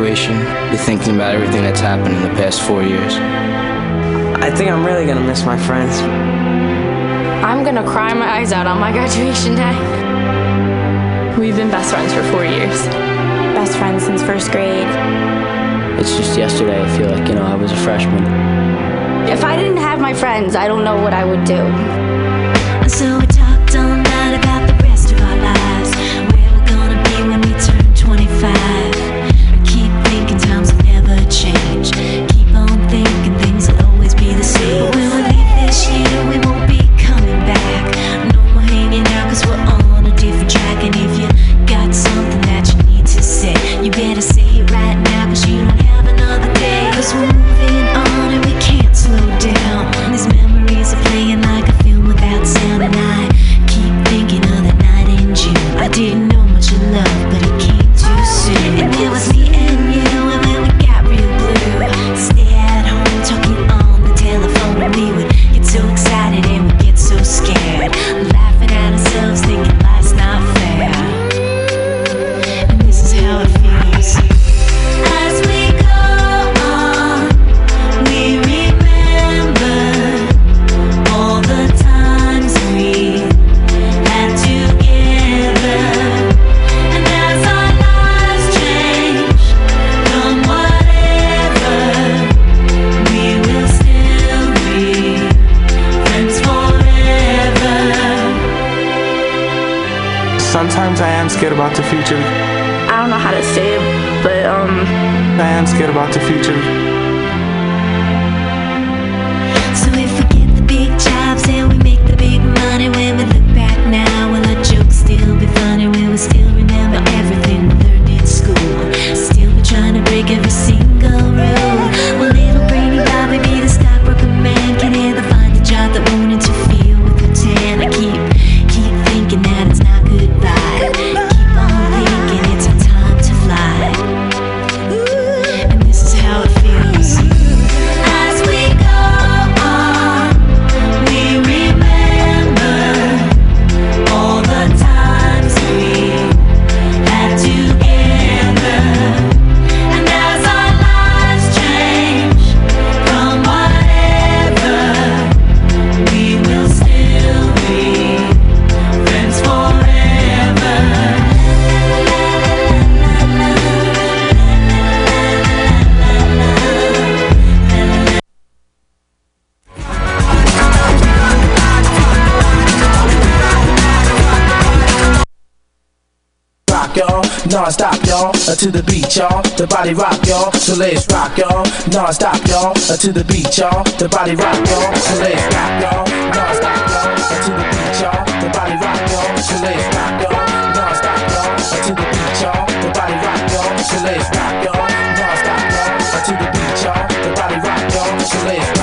Be thinking about everything that's happened in the past four years. I think I'm really gonna miss my friends. I'm gonna cry my eyes out on my graduation day. We've been best friends for four years. Best friends since first grade. It's just yesterday, I feel like, you know, I was a freshman. If I didn't have my friends, I don't know what I would do. So future. non-stop, y'all, uh, to the beat, y'all, the body rock, y'all, so let's rock, y'all, non-stop, y'all, uh, to the beat, y'all, the body rock, y'all, so let's rock, y'all, non-stop, y'all, uh, to the beat, y'all, the body rock, y'all, so rock, y'all, stop y'all, to the beat, y'all, the body rock, y'all, rock, stop to the beat, the body rock.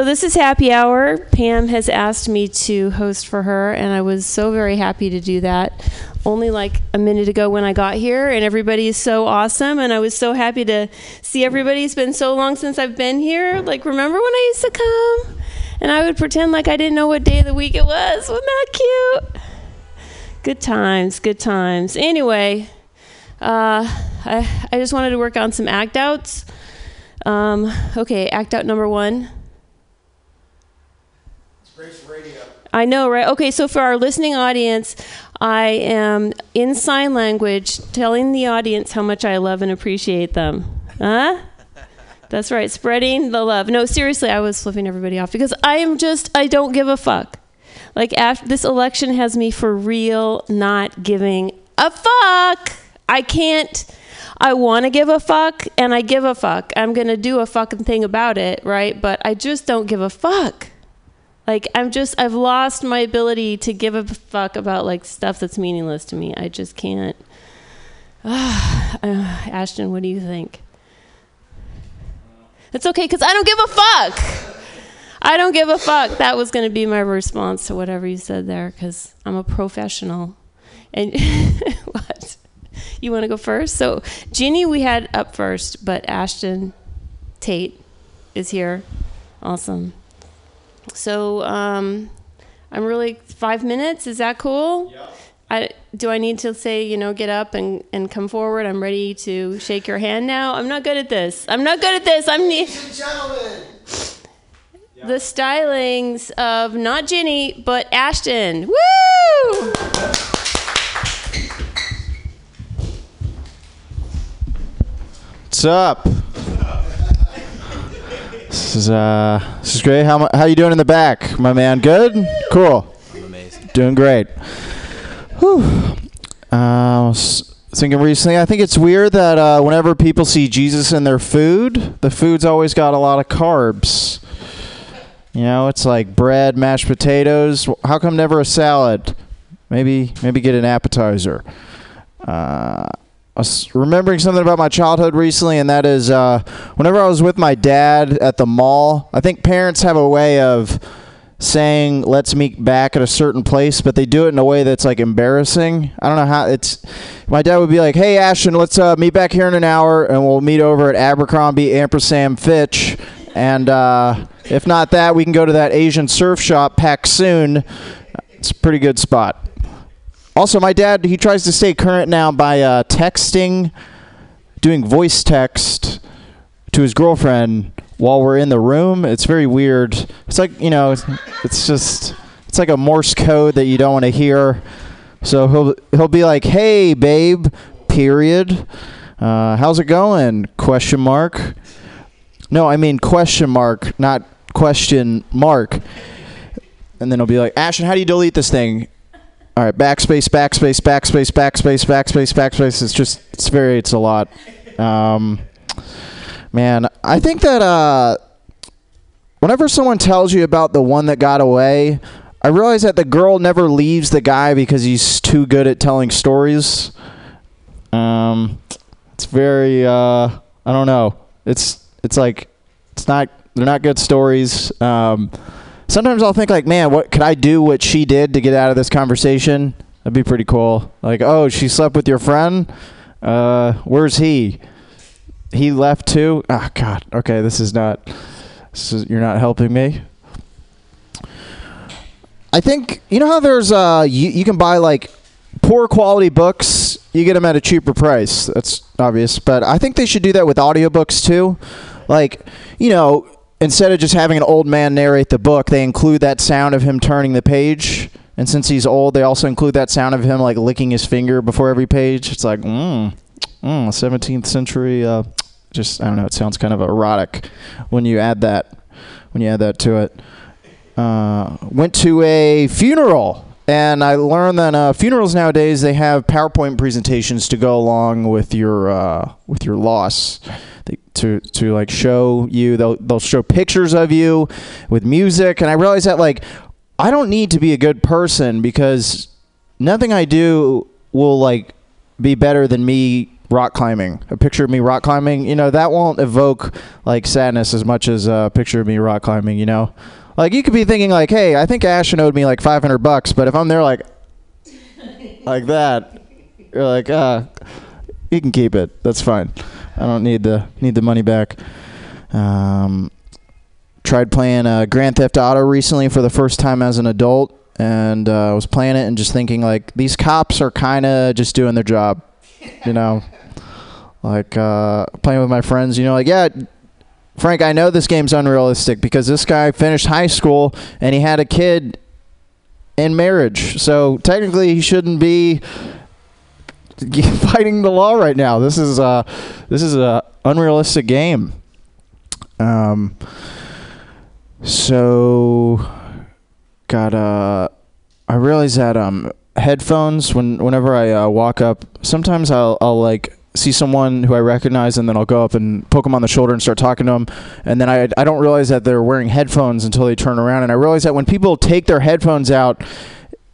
So this is happy hour. Pam has asked me to host for her, and I was so very happy to do that. Only like a minute ago when I got here, and everybody is so awesome, and I was so happy to see everybody. It's been so long since I've been here. Like, remember when I used to come? And I would pretend like I didn't know what day of the week it was. Wasn't that cute? Good times, good times. Anyway, uh, I, I just wanted to work on some act outs. Um, okay, act out number one. I know, right? Okay, so for our listening audience, I am in sign language telling the audience how much I love and appreciate them. Huh? That's right, spreading the love. No, seriously, I was flipping everybody off because I am just, I don't give a fuck. Like, after this election has me for real not giving a fuck. I can't, I want to give a fuck and I give a fuck. I'm going to do a fucking thing about it, right? But I just don't give a fuck. Like, I'm just, I've lost my ability to give a fuck about like stuff that's meaningless to me. I just can't. Uh, Ashton, what do you think? It's okay because I don't give a fuck. I don't give a fuck. That was going to be my response to whatever you said there because I'm a professional. And what? You want to go first? So, Ginny, we had up first, but Ashton Tate is here. Awesome. So, um, I'm really five minutes. Is that cool? Yeah. I, do I need to say, you know, get up and, and come forward? I'm ready to shake your hand now. I'm not good at this. I'm not good at this. I'm Ladies and gentlemen. the stylings of not Ginny, but Ashton. Woo! What's up? This is uh, this is great. How how you doing in the back, my man? Good. Cool. I'm amazing. Doing great. Whew. Uh, I was thinking recently. I think it's weird that uh, whenever people see Jesus in their food, the food's always got a lot of carbs. You know, it's like bread, mashed potatoes. How come never a salad? Maybe maybe get an appetizer. Uh, I was remembering something about my childhood recently, and that is uh, whenever I was with my dad at the mall. I think parents have a way of saying let's meet back at a certain place but they do it in a way that's like embarrassing i don't know how it's my dad would be like hey ashton let's uh, meet back here in an hour and we'll meet over at abercrombie ampersand fitch and uh, if not that we can go to that asian surf shop PacSun it's a pretty good spot also my dad he tries to stay current now by uh, texting doing voice text to his girlfriend while we're in the room. It's very weird. It's like you know, it's, just it's like a Morse code that you don't want to hear. So he'll he'll be like, "Hey, babe," period. Uh, how's it going? Question mark. No, I mean question mark, not question mark. And then he'll be like, Ashton, how do you delete this thing? All right, backspace, backspace, backspace, backspace, backspace, backspace. It's just, it's very, it's a lot. Um, Man, I think that uh, whenever someone tells you about the one that got away, I realize that the girl never leaves the guy because he's too good at telling stories. Um, it's very uh, I don't know. It's it's like it's not they're not good stories. Um, sometimes I'll think like, man, what could I do what she did to get out of this conversation? That'd be pretty cool. Like, oh, she slept with your friend. Uh, where's he? he left too. Ah, oh, God. Okay, this is not. This is, you're not helping me. I think you know how there's uh you, you can buy like poor quality books. You get them at a cheaper price. That's obvious, but I think they should do that with audiobooks too. Like, you know, instead of just having an old man narrate the book, they include that sound of him turning the page. And since he's old, they also include that sound of him like licking his finger before every page. It's like, mm, mm, 17th century uh, just I don't know. It sounds kind of erotic when you add that when you add that to it. Uh, went to a funeral and I learned that uh, funerals nowadays they have PowerPoint presentations to go along with your uh, with your loss. They, to to like show you they'll they'll show pictures of you with music and I realized that like I don't need to be a good person because nothing I do will like be better than me rock climbing. A picture of me rock climbing. You know that won't evoke like sadness as much as a picture of me rock climbing. You know, like you could be thinking like, hey, I think Ashton owed me like 500 bucks, but if I'm there like like that, you're like, uh, you can keep it. That's fine. I don't need the need the money back. Um, tried playing uh, Grand Theft Auto recently for the first time as an adult, and uh, I was playing it and just thinking like these cops are kind of just doing their job, you know. like uh, playing with my friends, you know, like yeah. Frank, I know this game's unrealistic because this guy finished high school and he had a kid in marriage. So technically, he shouldn't be fighting the law right now. This is uh, this is a unrealistic game. Um, so got uh, I realize that um, headphones when whenever I uh, walk up, sometimes I'll I'll like see someone who I recognize and then I'll go up and poke them on the shoulder and start talking to them and then I I don't realize that they're wearing headphones until they turn around and I realize that when people take their headphones out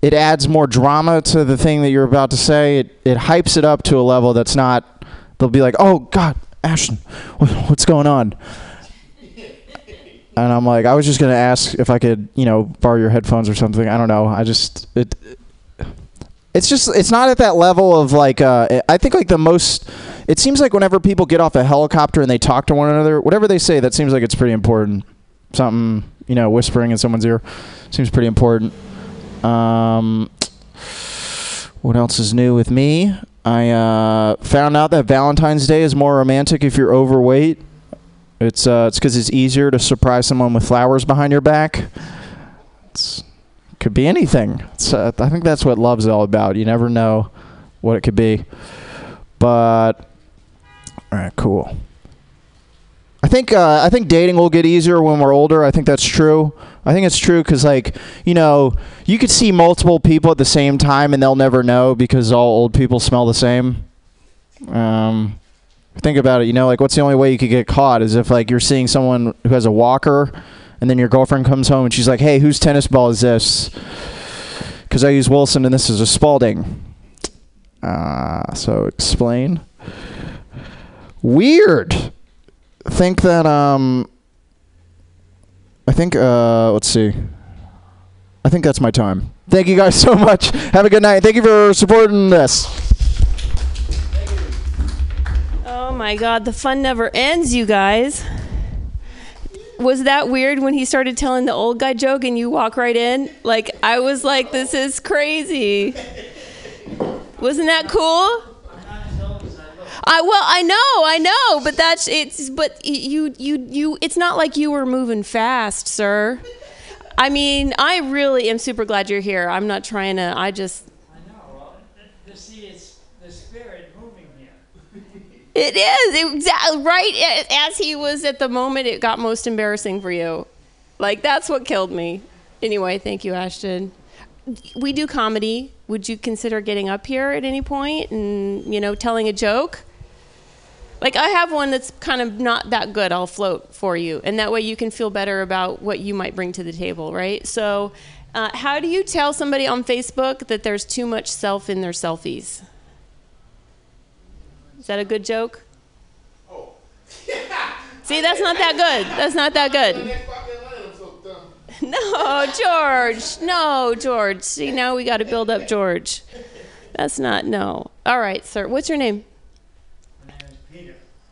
it adds more drama to the thing that you're about to say. It it hypes it up to a level that's not. They'll be like, "Oh God, Ashton, what's going on?" And I'm like, I was just gonna ask if I could, you know, borrow your headphones or something. I don't know. I just it. It's just it's not at that level of like uh, I think like the most. It seems like whenever people get off a helicopter and they talk to one another, whatever they say, that seems like it's pretty important. Something you know, whispering in someone's ear seems pretty important. Um, what else is new with me? I uh, found out that Valentine's Day is more romantic if you're overweight. It's uh, it's because it's easier to surprise someone with flowers behind your back. It's could be anything. Uh, I think that's what love's all about. You never know what it could be. But all right, cool. I think uh, I think dating will get easier when we're older. I think that's true. I think it's true because, like, you know, you could see multiple people at the same time and they'll never know because all old people smell the same. Um, think about it. You know, like, what's the only way you could get caught is if, like, you're seeing someone who has a walker and then your girlfriend comes home and she's like, hey, whose tennis ball is this? Because I use Wilson and this is a Spalding. Uh, so explain. Weird. Think that, um, I think, uh, let's see. I think that's my time. Thank you guys so much. Have a good night. Thank you for supporting this. Oh my God, the fun never ends, you guys. Was that weird when he started telling the old guy joke and you walk right in? Like, I was like, this is crazy. Wasn't that cool? I well, I know, I know, but that's it's but you you you it's not like you were moving fast, sir. I mean, I really am super glad you're here. I'm not trying to. I just. I know. Well, the see it's the spirit moving here. It is exactly right as he was at the moment. It got most embarrassing for you. Like that's what killed me. Anyway, thank you, Ashton. We do comedy. Would you consider getting up here at any point and you know telling a joke? Like I have one that's kind of not that good. I'll float for you, and that way you can feel better about what you might bring to the table, right? So, uh, how do you tell somebody on Facebook that there's too much self in their selfies? Is that a good joke? Oh. See, that's not that good. That's not that good. No, George. No, George. See, now we got to build up George. That's not, no. All right, sir. What's your name?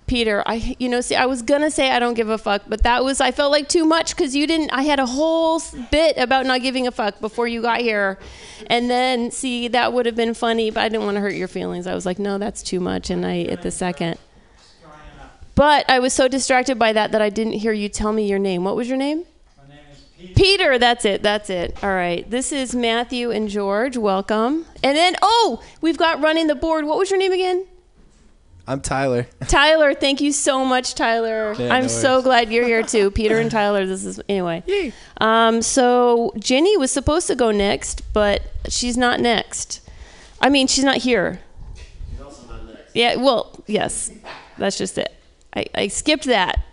Peter, I you know, see, I was gonna say I don't give a fuck, but that was I felt like too much because you didn't. I had a whole bit about not giving a fuck before you got here, and then see that would have been funny, but I didn't want to hurt your feelings. I was like, no, that's too much, and I at the second. But I was so distracted by that that I didn't hear you tell me your name. What was your name? My name is Peter. Peter, that's it. That's it. All right. This is Matthew and George. Welcome. And then, oh, we've got running the board. What was your name again? I'm Tyler. Tyler, thank you so much, Tyler. Yeah, I'm no so glad you're here too. Peter and Tyler, this is anyway. Um, so Jenny was supposed to go next, but she's not next. I mean, she's not here. She's also not next. Yeah, well, yes, that's just it. I, I skipped that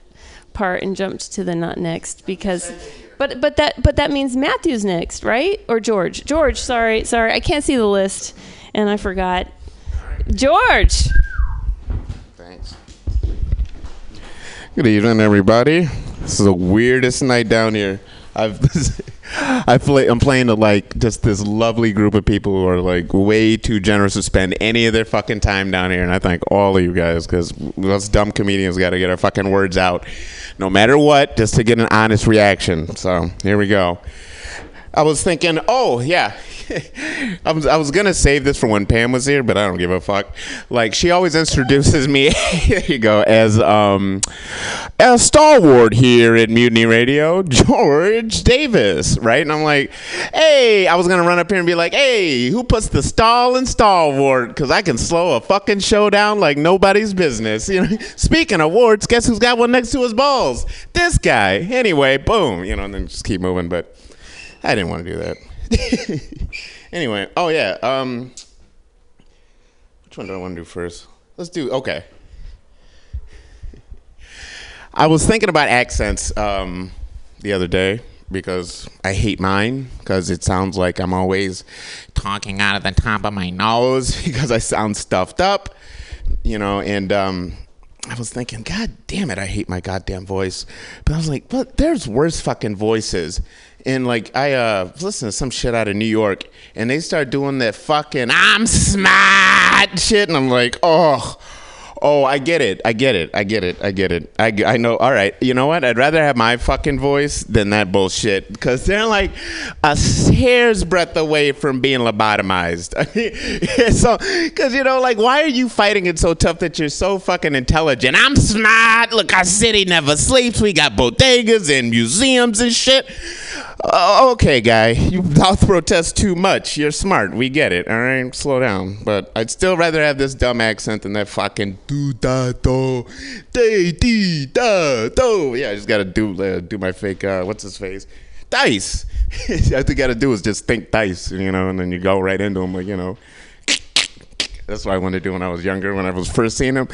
part and jumped to the not next because, but but that but that means Matthew's next, right? Or George? George, sorry, sorry, I can't see the list, and I forgot. George. Good evening, everybody. This is the weirdest night down here. I've I play, I'm playing to like just this lovely group of people who are like way too generous to spend any of their fucking time down here, and I thank all of you guys because us dumb comedians got to get our fucking words out, no matter what, just to get an honest reaction. So here we go. I was thinking, oh yeah, I was I was gonna save this for when Pam was here, but I don't give a fuck. Like she always introduces me, here you go, as um, a stalwart here at Mutiny Radio, George Davis, right? And I'm like, hey, I was gonna run up here and be like, hey, who puts the stall in stalwart? Because I can slow a fucking show down like nobody's business. You know. Speaking of warts, guess who's got one next to his balls? This guy. Anyway, boom. You know, and then just keep moving, but. I didn't want to do that. anyway, oh yeah. Um, which one do I want to do first? Let's do okay. I was thinking about accents um, the other day because I hate mine because it sounds like I'm always talking out of the top of my nose because I sound stuffed up, you know, and um, I was thinking, God damn it, I hate my goddamn voice. But I was like, but there's worse fucking voices and like I uh listen to some shit out of New York, and they start doing that fucking "I'm smart" shit, and I'm like, oh. Oh, I get it. I get it. I get it. I get it. I, I know. All right. You know what? I'd rather have my fucking voice than that bullshit because they're like a hair's breadth away from being lobotomized. so, because, you know, like, why are you fighting it so tough that you're so fucking intelligent? I'm smart. Look, our city never sleeps. We got bodegas and museums and shit. Uh, okay, guy, you mouth protest too much. You're smart. We get it. All right, slow down. But I'd still rather have this dumb accent than that fucking do da do day dee da do. Yeah, I just gotta do uh, do my fake. Uh, what's his face? Dice. All you gotta do is just think dice, you know, and then you go right into them, like you know. That's what I wanted to do when I was younger. When I was first seeing him.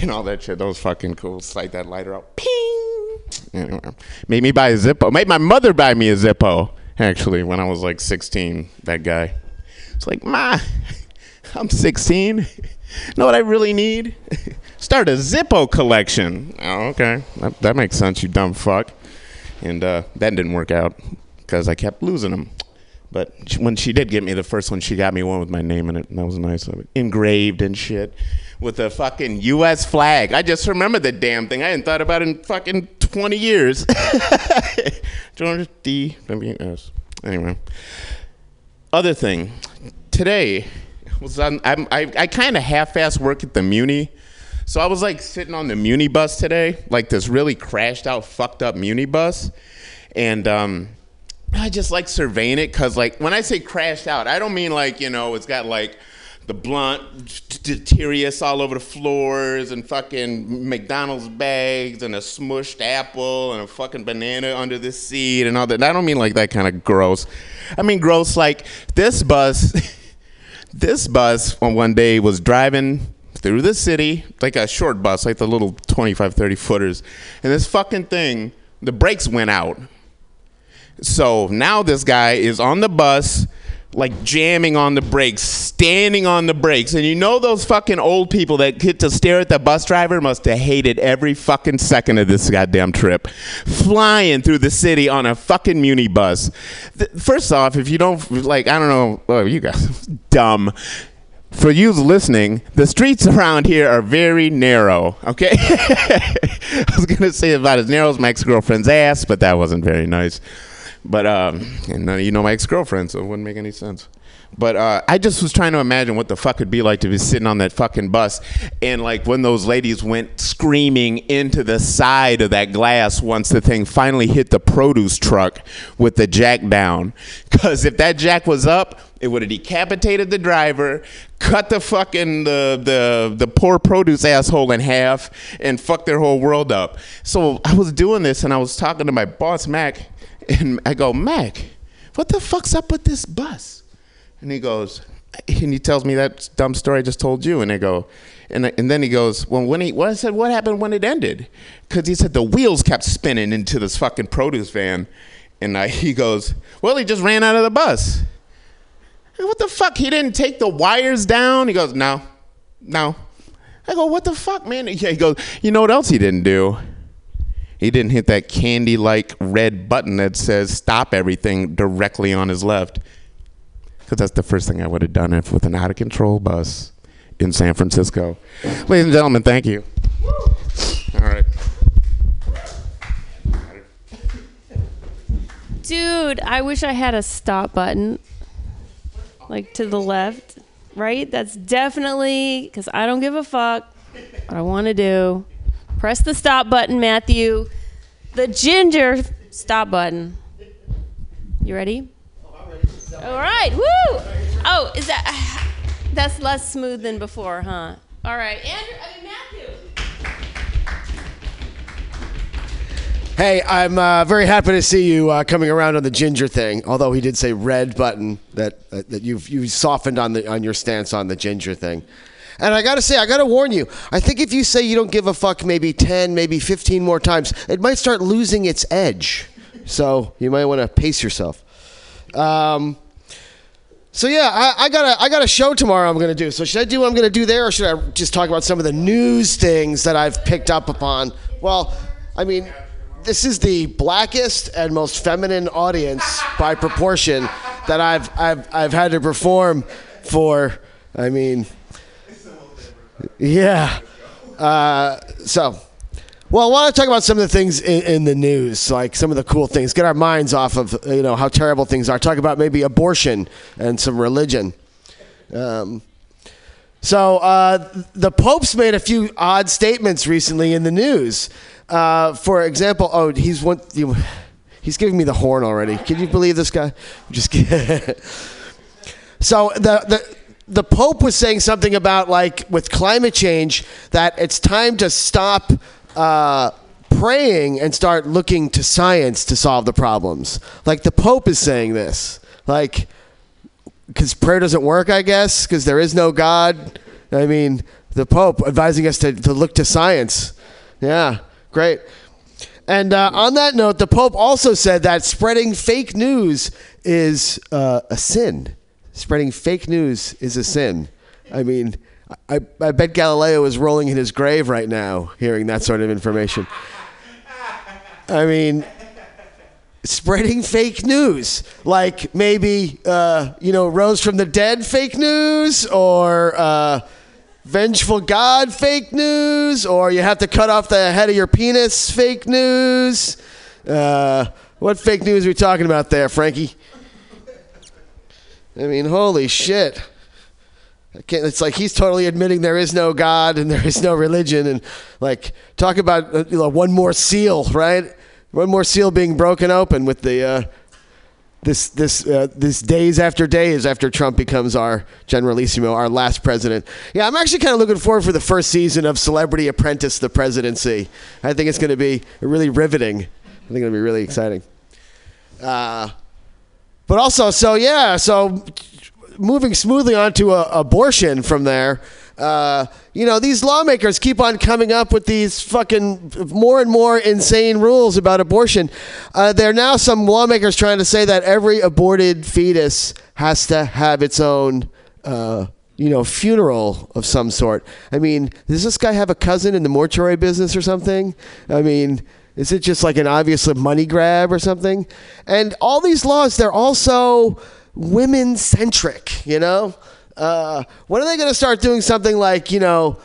And all that shit. That was fucking cool. Slide that lighter out. Ping. Anyway, made me buy a Zippo. Made my mother buy me a Zippo. Actually, when I was like 16, that guy. It's like, ma, I'm 16. know what I really need? Start a Zippo collection. Oh, okay. That, that makes sense, you dumb fuck. And uh, that didn't work out because I kept losing them. But when she did get me the first one, she got me one with my name in it, and that was nice. Engraved and shit with a fucking U.S. flag. I just remember the damn thing. I hadn't thought about it in fucking 20 years. George D. W.S. Anyway, other thing. Today was on, I'm, I, I kind of half-ass work at the Muni. So I was like sitting on the Muni bus today, like this really crashed out, fucked up Muni bus. And um, I just like surveying it because, like, when I say crashed out, I don't mean like, you know, it's got like the blunt Terrius all over the floors and fucking McDonald's bags and a smushed apple and a fucking banana under the seat and all that. I don't mean like that kind of gross. I mean gross like this bus. this bus on one day was driving through the city like a short bus, like the little 25, 30 footers, and this fucking thing, the brakes went out. So now this guy is on the bus like jamming on the brakes, standing on the brakes. And you know those fucking old people that get to stare at the bus driver must have hated every fucking second of this goddamn trip. Flying through the city on a fucking Muni bus. First off, if you don't like, I don't know, oh, you guys dumb. For you listening, the streets around here are very narrow. Okay, I was gonna say about as narrow as my ex-girlfriend's ass, but that wasn't very nice. But um, and none of you know my ex girlfriend, so it wouldn't make any sense. But uh, I just was trying to imagine what the fuck it'd be like to be sitting on that fucking bus, and like when those ladies went screaming into the side of that glass once the thing finally hit the produce truck with the jack down. Because if that jack was up, it would have decapitated the driver, cut the fucking the the the poor produce asshole in half, and fucked their whole world up. So I was doing this, and I was talking to my boss Mac and I go, Mac, what the fuck's up with this bus? And he goes, and he tells me that dumb story I just told you. And I go, and, and then he goes, well, when he, I said, what happened when it ended? Because he said the wheels kept spinning into this fucking produce van. And I, he goes, well, he just ran out of the bus. What the fuck? He didn't take the wires down? He goes, No, no. I go, What the fuck, man? He goes, You know what else he didn't do? He didn't hit that candy like red button that says stop everything directly on his left. Because that's the first thing I would have done if with an out of control bus in San Francisco. Ladies and gentlemen, thank you. All right. Dude, I wish I had a stop button. Like to the left, right? That's definitely because I don't give a fuck what I want to do. Press the stop button, Matthew. The ginger stop button. You ready? All right. Woo! Oh, is that that's less smooth than before, huh? All right, Andrew. I mean Matthew. Hey, I'm uh, very happy to see you uh, coming around on the ginger thing. Although he did say red button, that uh, that you've you softened on the on your stance on the ginger thing. And I gotta say, I gotta warn you. I think if you say you don't give a fuck, maybe ten, maybe fifteen more times, it might start losing its edge. So you might want to pace yourself. Um, so yeah, I, I got a I got a show tomorrow. I'm gonna do. So should I do what I'm gonna do there, or should I just talk about some of the news things that I've picked up upon? Well, I mean, this is the blackest and most feminine audience by proportion that I've I've I've had to perform for. I mean, yeah. Uh, so, well, I want to talk about some of the things in, in, the news, like some of the cool things. Get our minds off of you know how terrible things are. Talk about maybe abortion and some religion. Um, so uh, the Pope's made a few odd statements recently in the news. Uh, for example, oh, he's one. He's giving me the horn already. Can you believe this guy? Just so the the the Pope was saying something about like with climate change that it's time to stop uh, praying and start looking to science to solve the problems. Like the Pope is saying this, like because prayer doesn't work, I guess, because there is no God. I mean, the Pope advising us to, to look to science. Yeah, great. And uh, on that note, the Pope also said that spreading fake news is uh, a sin spreading fake news is a sin. I mean, I, I bet Galileo is rolling in his grave right now hearing that sort of information. I mean, spreading fake news, like maybe, uh, you know, rose from the dead fake news or uh, vengeful God fake news, or you have to cut off the head of your penis fake news. Uh, what fake news are we talking about there, Frankie? I mean, holy shit. it's like he's totally admitting there is no God and there is no religion, and like talk about uh, you know, one more seal, right? One more seal being broken open with the uh, this this uh, this days after days after Trump becomes our generalissimo, our last president. Yeah, I'm actually kind of looking forward for the first season of Celebrity Apprentice: The Presidency. I think it's going to be really riveting. I think it'll be really exciting. Uh, but also, so yeah, so moving smoothly on to uh, abortion from there. Uh, you know, these lawmakers keep on coming up with these fucking more and more insane rules about abortion. Uh, there are now some lawmakers trying to say that every aborted fetus has to have its own, uh, you know, funeral of some sort. I mean, does this guy have a cousin in the mortuary business or something? I mean, is it just like an obvious money grab or something? And all these laws, they're also women centric, you know? Uh, when are they going to start doing something like, you know,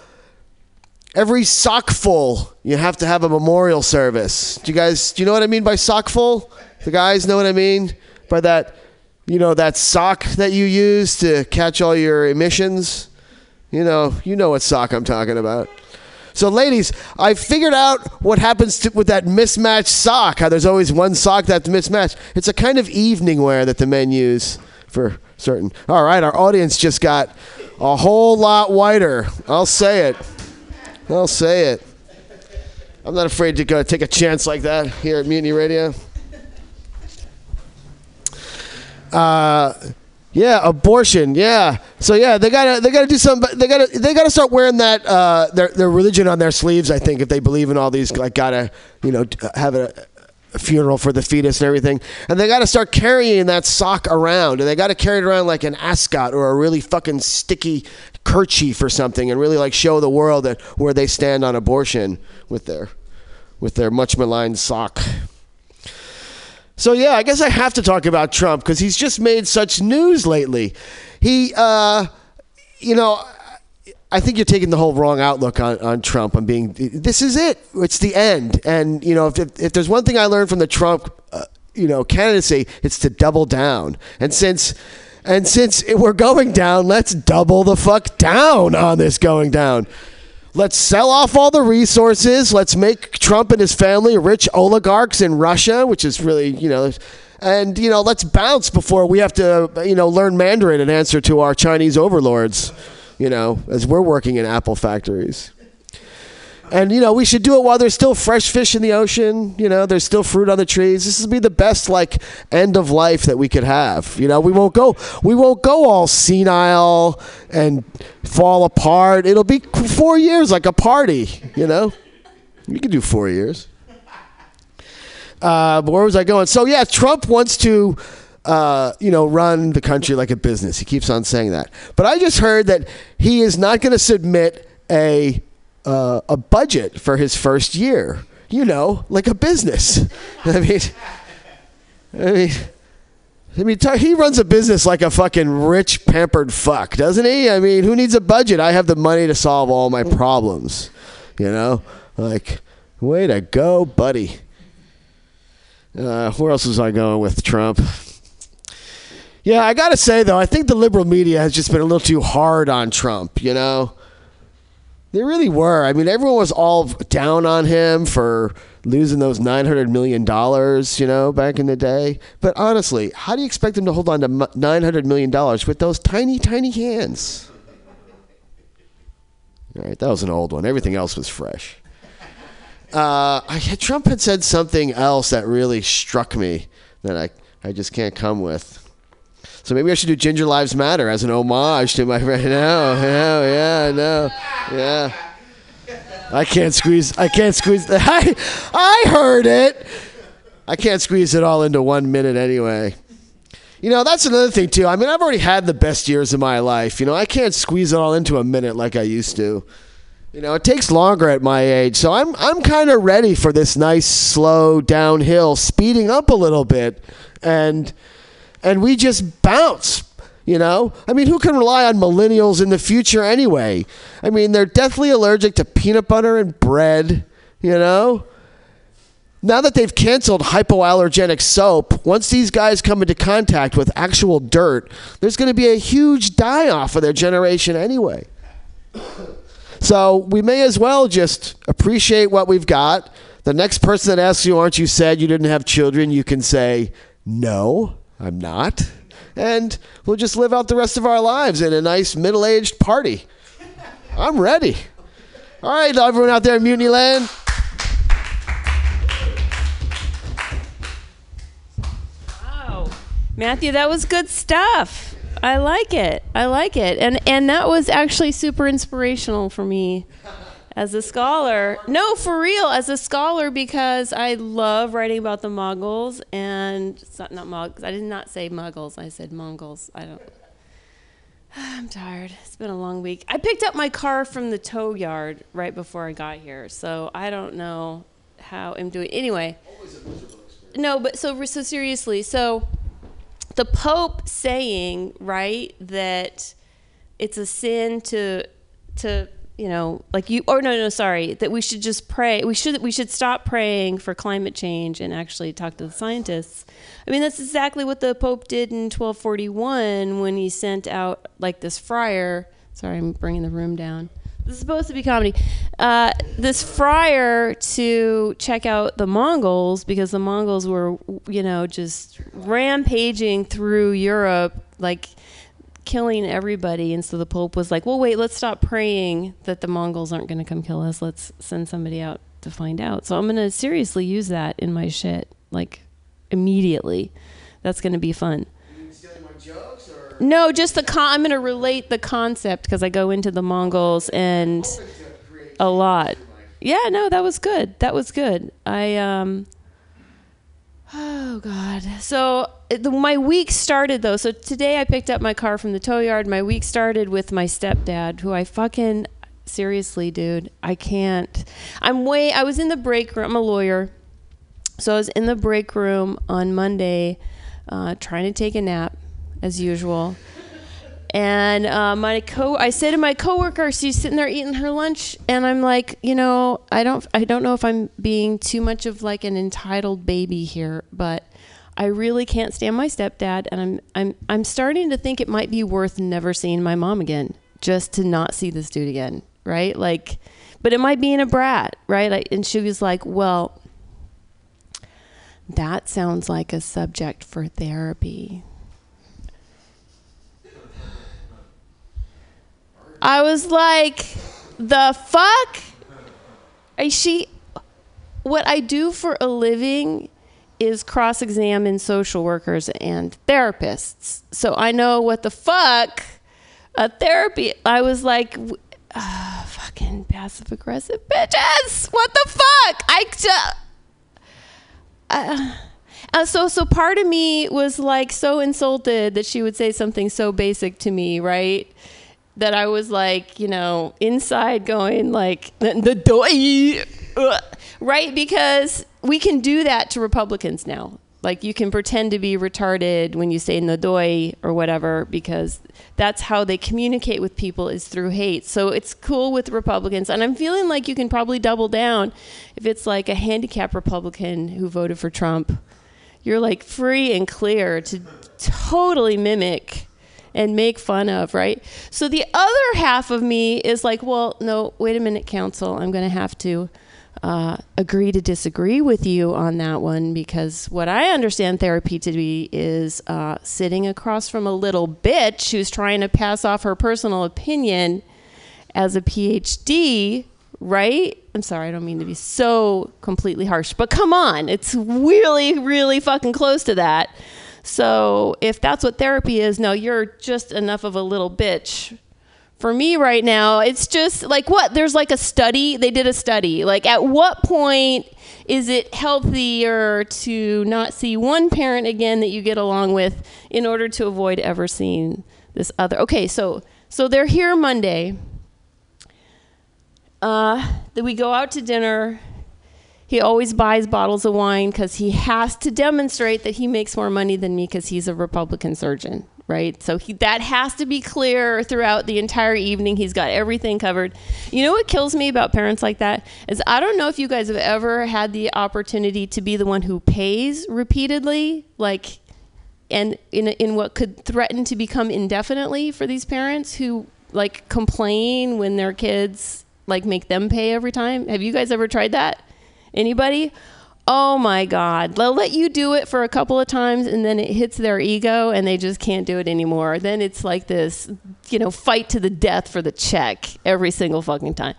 every sock full, you have to have a memorial service? Do you guys, do you know what I mean by sock full? The guys know what I mean by that, you know, that sock that you use to catch all your emissions? You know, you know what sock I'm talking about. So, ladies, I figured out what happens to, with that mismatched sock. How there's always one sock that's mismatched. It's a kind of evening wear that the men use for certain. All right, our audience just got a whole lot whiter. I'll say it. I'll say it. I'm not afraid to go take a chance like that here at Mutiny Radio. Uh, yeah, abortion. Yeah. So yeah, they gotta they gotta do something. They gotta they gotta start wearing that uh, their their religion on their sleeves. I think if they believe in all these, like gotta you know have a funeral for the fetus and everything. And they got to start carrying that sock around, and they got to carry it around like an ascot or a really fucking sticky kerchief or something, and really like show the world that where they stand on abortion with their with their much maligned sock. So yeah, I guess I have to talk about Trump because he's just made such news lately. He, uh, you know, I think you're taking the whole wrong outlook on, on Trump. I'm being, this is it. It's the end. And you know, if, if, if there's one thing I learned from the Trump, uh, you know, candidacy, it's to double down. And since, and since we're going down, let's double the fuck down on this going down. Let's sell off all the resources. Let's make Trump and his family rich oligarchs in Russia, which is really, you know, and you know, let's bounce before we have to, you know, learn Mandarin and answer to our Chinese overlords, you know, as we're working in Apple factories. And you know, we should do it while there's still fresh fish in the ocean. You know, there's still fruit on the trees. This would be the best like end of life that we could have. You know, we won't go we won't go all senile and fall apart. It'll be four years like a party. You know, you can do four years. Uh, where was I going? So yeah, Trump wants to. Uh, you know, run the country like a business. He keeps on saying that. But I just heard that he is not going to submit a uh, a budget for his first year. You know, like a business. I mean, I mean, I mean, he runs a business like a fucking rich, pampered fuck, doesn't he? I mean, who needs a budget? I have the money to solve all my problems. You know, like, way to go, buddy. Uh, where else was I going with Trump? Yeah, I gotta say though, I think the liberal media has just been a little too hard on Trump. You know, they really were. I mean, everyone was all down on him for losing those nine hundred million dollars, you know, back in the day. But honestly, how do you expect him to hold on to nine hundred million dollars with those tiny, tiny hands? All right, that was an old one. Everything else was fresh. Uh, I, Trump had said something else that really struck me that I, I just can't come with. So maybe I should do Ginger Lives Matter as an homage to my friend. No, no, yeah, no, yeah. I can't squeeze. I can't squeeze. I, I heard it. I can't squeeze it all into one minute anyway. You know, that's another thing too. I mean, I've already had the best years of my life. You know, I can't squeeze it all into a minute like I used to. You know, it takes longer at my age, so I'm I'm kind of ready for this nice slow downhill, speeding up a little bit, and and we just bounce. You know, I mean, who can rely on millennials in the future anyway? I mean, they're deathly allergic to peanut butter and bread. You know, now that they've canceled hypoallergenic soap, once these guys come into contact with actual dirt, there's going to be a huge die off of their generation anyway. So we may as well just appreciate what we've got. The next person that asks you, Aren't you sad you didn't have children? you can say, No, I'm not. And we'll just live out the rest of our lives in a nice middle aged party. I'm ready. All right, everyone out there in Mutiny Land. Wow. Matthew, that was good stuff. I like it. I like it. And and that was actually super inspirational for me as a scholar. No, for real, as a scholar because I love writing about the Mongols and not, not Mongols. I did not say Muggles. I said Mongols. I don't I'm tired. It's been a long week. I picked up my car from the tow yard right before I got here, so I don't know how I'm doing. Anyway, no, but so so seriously, so the Pope saying, right, that it's a sin to to you know, like you or no no sorry, that we should just pray. We should we should stop praying for climate change and actually talk to the scientists. I mean, that's exactly what the Pope did in 1241 when he sent out like this friar. Sorry, I'm bringing the room down. This is supposed to be comedy. Uh, this friar to check out the Mongols because the Mongols were, you know, just rampaging through Europe, like killing everybody. And so the Pope was like, well, wait, let's stop praying that the Mongols aren't going to come kill us. Let's send somebody out to find out. So I'm going to seriously use that in my shit, like immediately. That's going to be fun. No, just the con- I'm going to relate the concept because I go into the Mongols and a lot. Yeah, no, that was good. That was good. I um Oh God! So my week started though. So today I picked up my car from the tow yard. My week started with my stepdad, who I fucking seriously, dude. I can't. I'm way. I was in the break room. I'm a lawyer, so I was in the break room on Monday, uh, trying to take a nap, as usual. And uh, my co, I said to my coworker, she's sitting there eating her lunch, and I'm like, you know, I don't, I don't know if I'm being too much of like an entitled baby here, but I really can't stand my stepdad, and I'm, I'm, I'm starting to think it might be worth never seeing my mom again, just to not see this dude again, right? Like, but am I being a brat, right? Like, and she was like, well, that sounds like a subject for therapy. I was like, the fuck? Is she what I do for a living is cross examine social workers and therapists. So I know what the fuck a therapy I was like ah, fucking passive aggressive bitches. What the fuck? I just uh, uh, so so part of me was like so insulted that she would say something so basic to me, right? That I was like, you know, inside going like the, doy, right? Because we can do that to Republicans now. Like you can pretend to be retarded when you say nadoy or whatever because that's how they communicate with people is through hate. So it's cool with Republicans. And I'm feeling like you can probably double down if it's like a handicapped Republican who voted for Trump. You're like free and clear to totally mimic and make fun of, right? So the other half of me is like, well, no, wait a minute, counsel. I'm going to have to uh, agree to disagree with you on that one because what I understand therapy to be is uh, sitting across from a little bitch who's trying to pass off her personal opinion as a PhD, right? I'm sorry, I don't mean to be so completely harsh, but come on, it's really, really fucking close to that. So if that's what therapy is, no, you're just enough of a little bitch. For me right now it's just like what? There's like a study. They did a study. Like at what point is it healthier to not see one parent again that you get along with in order to avoid ever seeing this other? Okay so so they're here monday. Uh then we go out to dinner he always buys bottles of wine because he has to demonstrate that he makes more money than me because he's a republican surgeon right? So he, that has to be clear throughout the entire evening. He's got everything covered. You know what kills me about parents like that is I don't know if you guys have ever had the opportunity to be the one who pays repeatedly, like, and in in what could threaten to become indefinitely for these parents who like complain when their kids like make them pay every time. Have you guys ever tried that? Anybody? Oh my God. They'll let you do it for a couple of times and then it hits their ego and they just can't do it anymore. Then it's like this, you know, fight to the death for the check every single fucking time.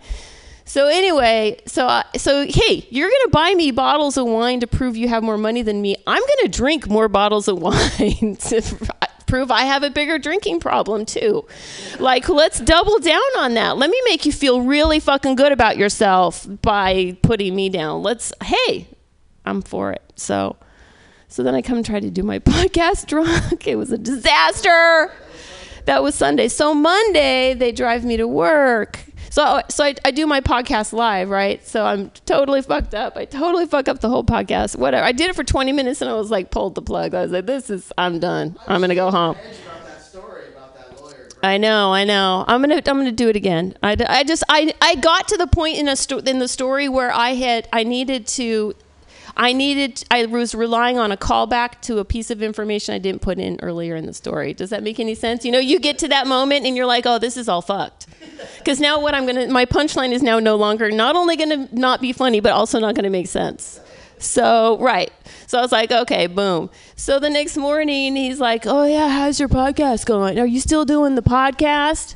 So anyway, so uh, so hey, you're gonna buy me bottles of wine to prove you have more money than me. I'm gonna drink more bottles of wine to prove I have a bigger drinking problem too. Like, let's double down on that. Let me make you feel really fucking good about yourself by putting me down. Let's hey, I'm for it. So so then I come try to do my podcast drunk. It was a disaster. That was Sunday. So Monday they drive me to work. So so I, I do my podcast live, right? So I'm totally fucked up. I totally fuck up the whole podcast. Whatever. I did it for 20 minutes and I was like pulled the plug. I was like, this is I'm done. I'm gonna go home. I know, I know. I'm gonna, I'm gonna do it again. I, I just, I, I got to the point in a sto- in the story where I had, I needed to, I needed, I was relying on a callback to a piece of information I didn't put in earlier in the story. Does that make any sense? You know, you get to that moment and you're like, oh, this is all fucked. Because now what I'm gonna, my punchline is now no longer not only gonna not be funny, but also not gonna make sense. So, right. So I was like, okay, boom. So the next morning, he's like, oh, yeah, how's your podcast going? Are you still doing the podcast?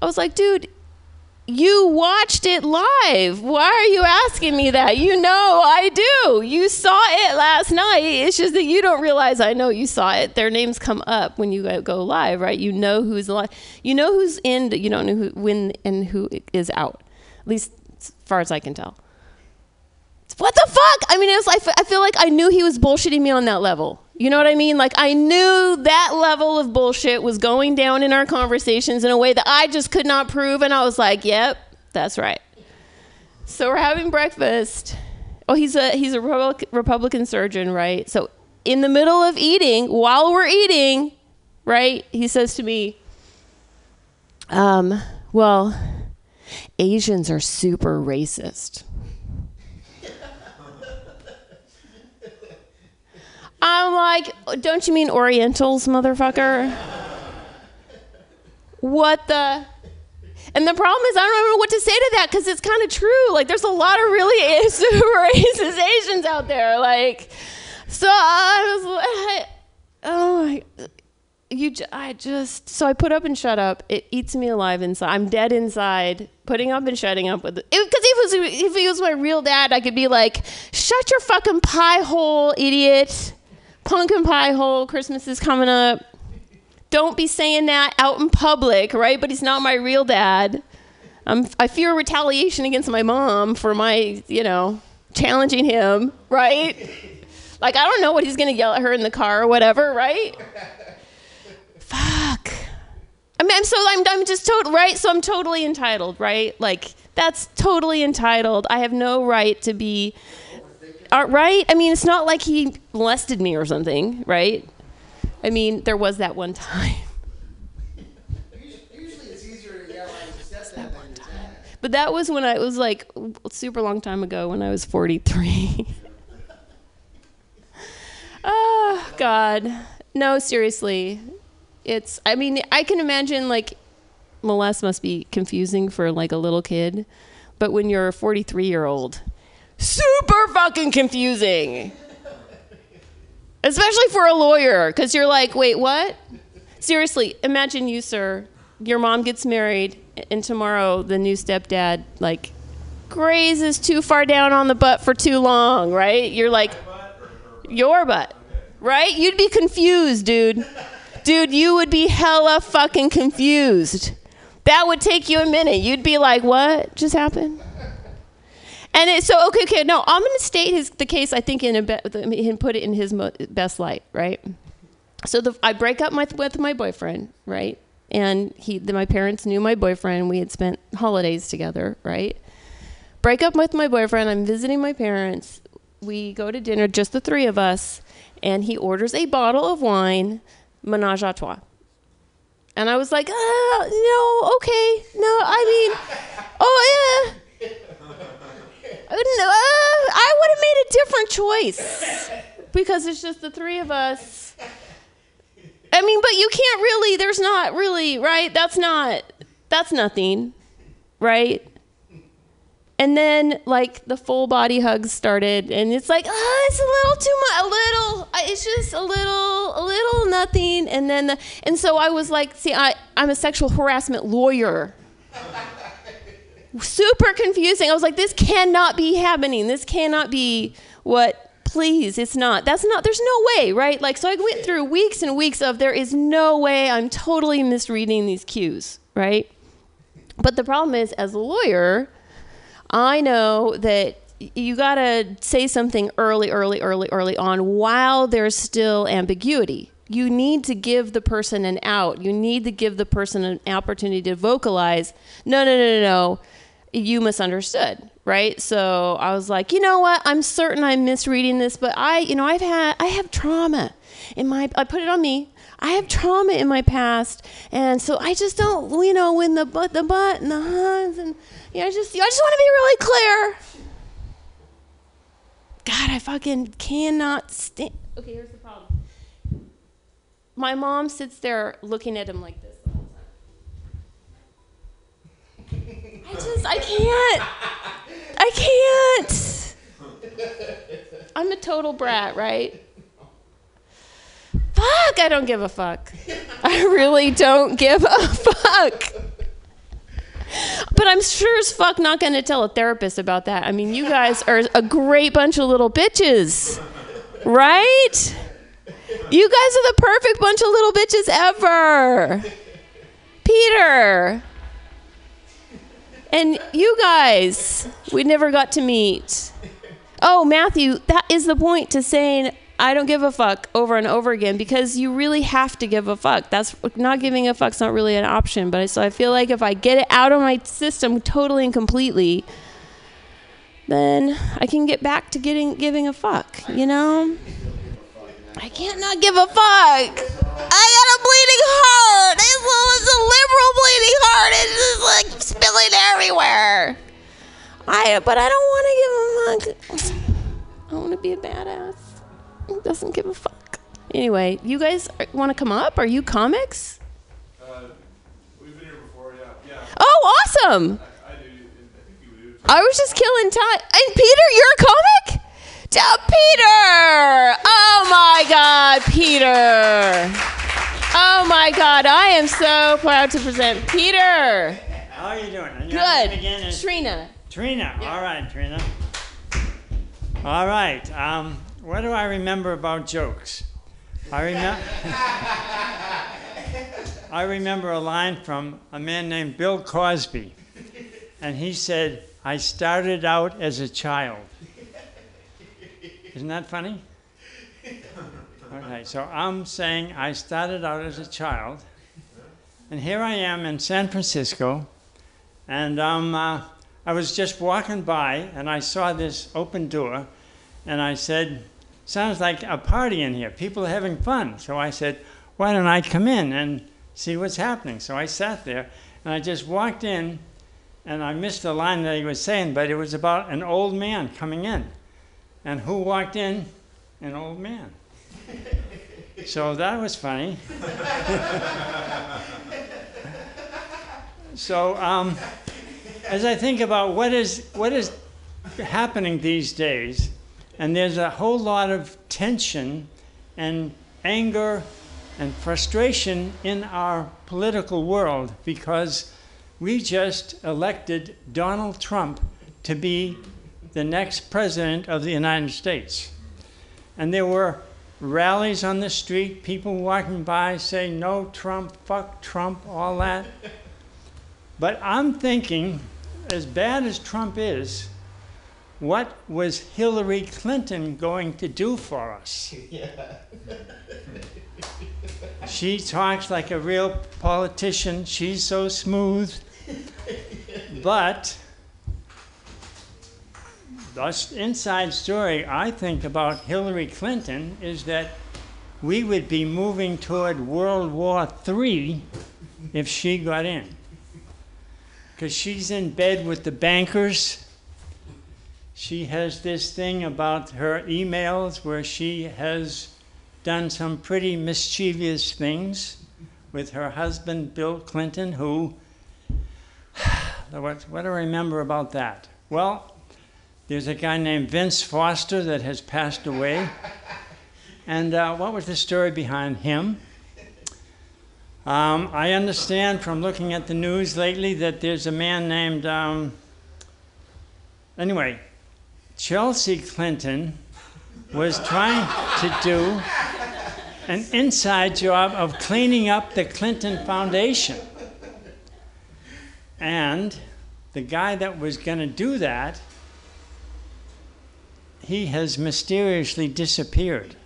I was like, dude, you watched it live. Why are you asking me that? You know I do. You saw it last night. It's just that you don't realize I know you saw it. Their names come up when you go live, right? You know who's live. You know who's in. You don't know who when and who is out. At least as far as I can tell. what the fuck? I mean, it was. I, f- I feel like I knew he was bullshitting me on that level. You know what I mean? Like I knew that level of bullshit was going down in our conversations in a way that I just could not prove, and I was like, "Yep, that's right." So we're having breakfast. Oh, he's a he's a Republic, Republican surgeon, right? So in the middle of eating, while we're eating, right, he says to me, um, "Well, Asians are super racist." I'm like, don't you mean Orientals, motherfucker? What the? And the problem is, I don't know what to say to that because it's kind of true. Like, there's a lot of really super racist Asians out there. Like, so I was like, oh my, you, I just, so I put up and shut up. It eats me alive inside. I'm dead inside. Putting up and shutting up with it. Because if, if he was my real dad, I could be like, shut your fucking pie hole, idiot pumpkin pie hole, Christmas is coming up. Don't be saying that out in public, right? But he's not my real dad. I'm, I fear retaliation against my mom for my, you know, challenging him, right? Like, I don't know what he's going to yell at her in the car or whatever, right? Fuck. I mean, I'm so, I'm, I'm just total, right? So I'm totally entitled, right? Like, that's totally entitled. I have no right to be uh, right? I mean, it's not like he molested me or something, right? I mean, there was that one time. But that was when I was like super long time ago when I was 43. oh, God. No, seriously. It's, I mean, I can imagine like molest must be confusing for like a little kid. But when you're a 43 year old, super fucking confusing. Especially for a lawyer, because you're like, wait, what? Seriously, imagine you, sir. Your mom gets married, and tomorrow the new stepdad, like, grazes too far down on the butt for too long, right? You're like, your butt, right? You'd be confused, dude. Dude, you would be hella fucking confused. That would take you a minute. You'd be like, what just happened? And it, so, okay, okay, no, I'm going to state his the case. I think in a be, and put it in his mo- best light, right? So the, I break up my, with my boyfriend, right? And he, the, my parents knew my boyfriend. We had spent holidays together, right? Break up with my boyfriend. I'm visiting my parents. We go to dinner, just the three of us, and he orders a bottle of wine, Menage a Trois. And I was like, uh, no, okay, no, I mean, oh yeah uh, I would have made a different choice because it's just the three of us. I mean, but you can't really, there's not really, right? That's not, that's nothing, right? And then, like, the full body hugs started, and it's like, oh, it's a little too much, a little, it's just a little, a little nothing. And then, the, and so I was like, see, I, I'm a sexual harassment lawyer super confusing. I was like, this cannot be happening. This cannot be what, please, it's not. That's not, there's no way, right? Like, so I went through weeks and weeks of there is no way I'm totally misreading these cues, right? But the problem is, as a lawyer, I know that you got to say something early, early, early, early on while there's still ambiguity. You need to give the person an out. You need to give the person an opportunity to vocalize. No, no, no, no, no you misunderstood right? So i was like you know what? I'm certain i'm misreading this but i you know i've had i have trauma in my i put it on me. I have trauma in my past and so i just don't you know when the butt the butt and the huns and you know, i just i just want to be really clear. God i fucking cannot stand okay here's the problem. My mom sits there looking at him like this I just, I can't. I can't. I'm a total brat, right? Fuck, I don't give a fuck. I really don't give a fuck. But I'm sure as fuck not going to tell a therapist about that. I mean, you guys are a great bunch of little bitches, right? You guys are the perfect bunch of little bitches ever. Peter. And you guys, we never got to meet. Oh, Matthew, that is the point to saying I don't give a fuck over and over again because you really have to give a fuck. That's not giving a fuck's not really an option. But I, so I feel like if I get it out of my system totally and completely, then I can get back to getting giving a fuck. You know. I can't not give a fuck. I got a bleeding heart. It's a liberal bleeding heart. It's just like spilling everywhere. I but I don't want to give a fuck. I want to be a badass. Who doesn't give a fuck? Anyway, you guys want to come up? Are you comics? Oh, awesome! I was just killing time. And Peter, you're a comic? To Peter! Oh my God, Peter! Oh my God, I am so proud to present Peter. How are you doing? Your name Good. Again Trina. Trina. All right, Trina. All right. Um, what do I remember about jokes? I remember. I remember a line from a man named Bill Cosby, and he said, "I started out as a child." Isn't that funny? Okay, so I'm saying I started out as a child, and here I am in San Francisco, and um, uh, I was just walking by and I saw this open door, and I said, Sounds like a party in here. People are having fun. So I said, Why don't I come in and see what's happening? So I sat there and I just walked in, and I missed the line that he was saying, but it was about an old man coming in. And who walked in? An old man. So that was funny. so um, as I think about what is what is happening these days, and there's a whole lot of tension and anger and frustration in our political world because we just elected Donald Trump to be the next president of the United States. And there were rallies on the street, people walking by saying, no Trump, fuck Trump, all that. But I'm thinking, as bad as Trump is, what was Hillary Clinton going to do for us? She talks like a real politician. She's so smooth. But the inside story I think about Hillary Clinton is that we would be moving toward World War III if she got in. Because she's in bed with the bankers. She has this thing about her emails where she has done some pretty mischievous things with her husband, Bill Clinton, who, what, what do I remember about that? Well, there's a guy named Vince Foster that has passed away. And uh, what was the story behind him? Um, I understand from looking at the news lately that there's a man named, um, anyway, Chelsea Clinton was trying to do an inside job of cleaning up the Clinton Foundation. And the guy that was going to do that, he has mysteriously disappeared.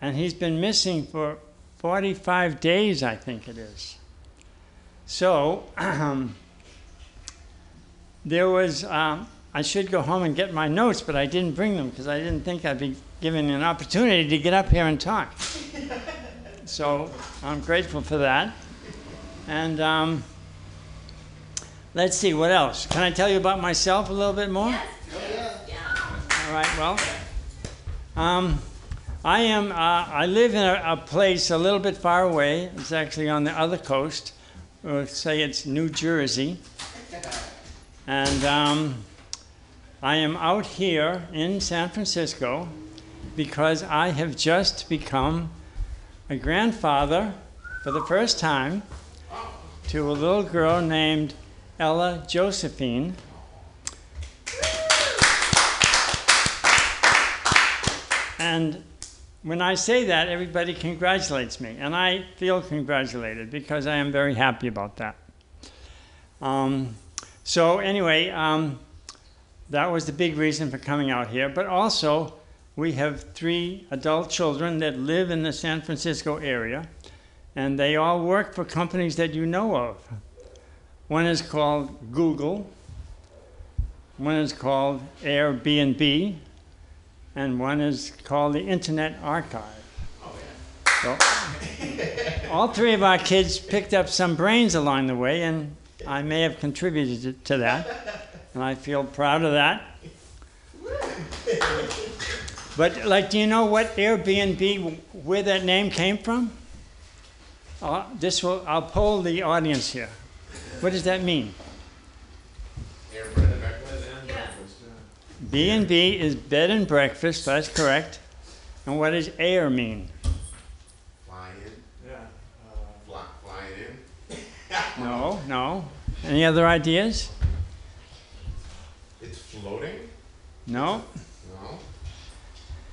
And he's been missing for 45 days, I think it is. So, um, there was, um, I should go home and get my notes, but I didn't bring them because I didn't think I'd be given an opportunity to get up here and talk. so, I'm grateful for that. And um, let's see, what else? Can I tell you about myself a little bit more? All right, well, um, I am, uh, I live in a, a, place a little bit far away. It's actually on the other coast. We'll say it's New Jersey. And um, I am out here in San Francisco because I have just become a grandfather for the first time to a little girl named Ella Josephine. And when I say that, everybody congratulates me, and I feel congratulated because I am very happy about that. Um, so, anyway, um, that was the big reason for coming out here. But also, we have three adult children that live in the San Francisco area, and they all work for companies that you know of. One is called Google, one is called Airbnb, and one is called the Internet Archive. So, all three of our kids picked up some brains along the way, and I may have contributed to that, and I feel proud of that. But, like, do you know what Airbnb, where that name came from? Uh, this will, I'll poll the audience here. What does that mean? B and B is bed and breakfast. That's correct. And what does air mean? Flying. Yeah. Uh, fly, fly in. No, no. Any other ideas? It's floating. No. No.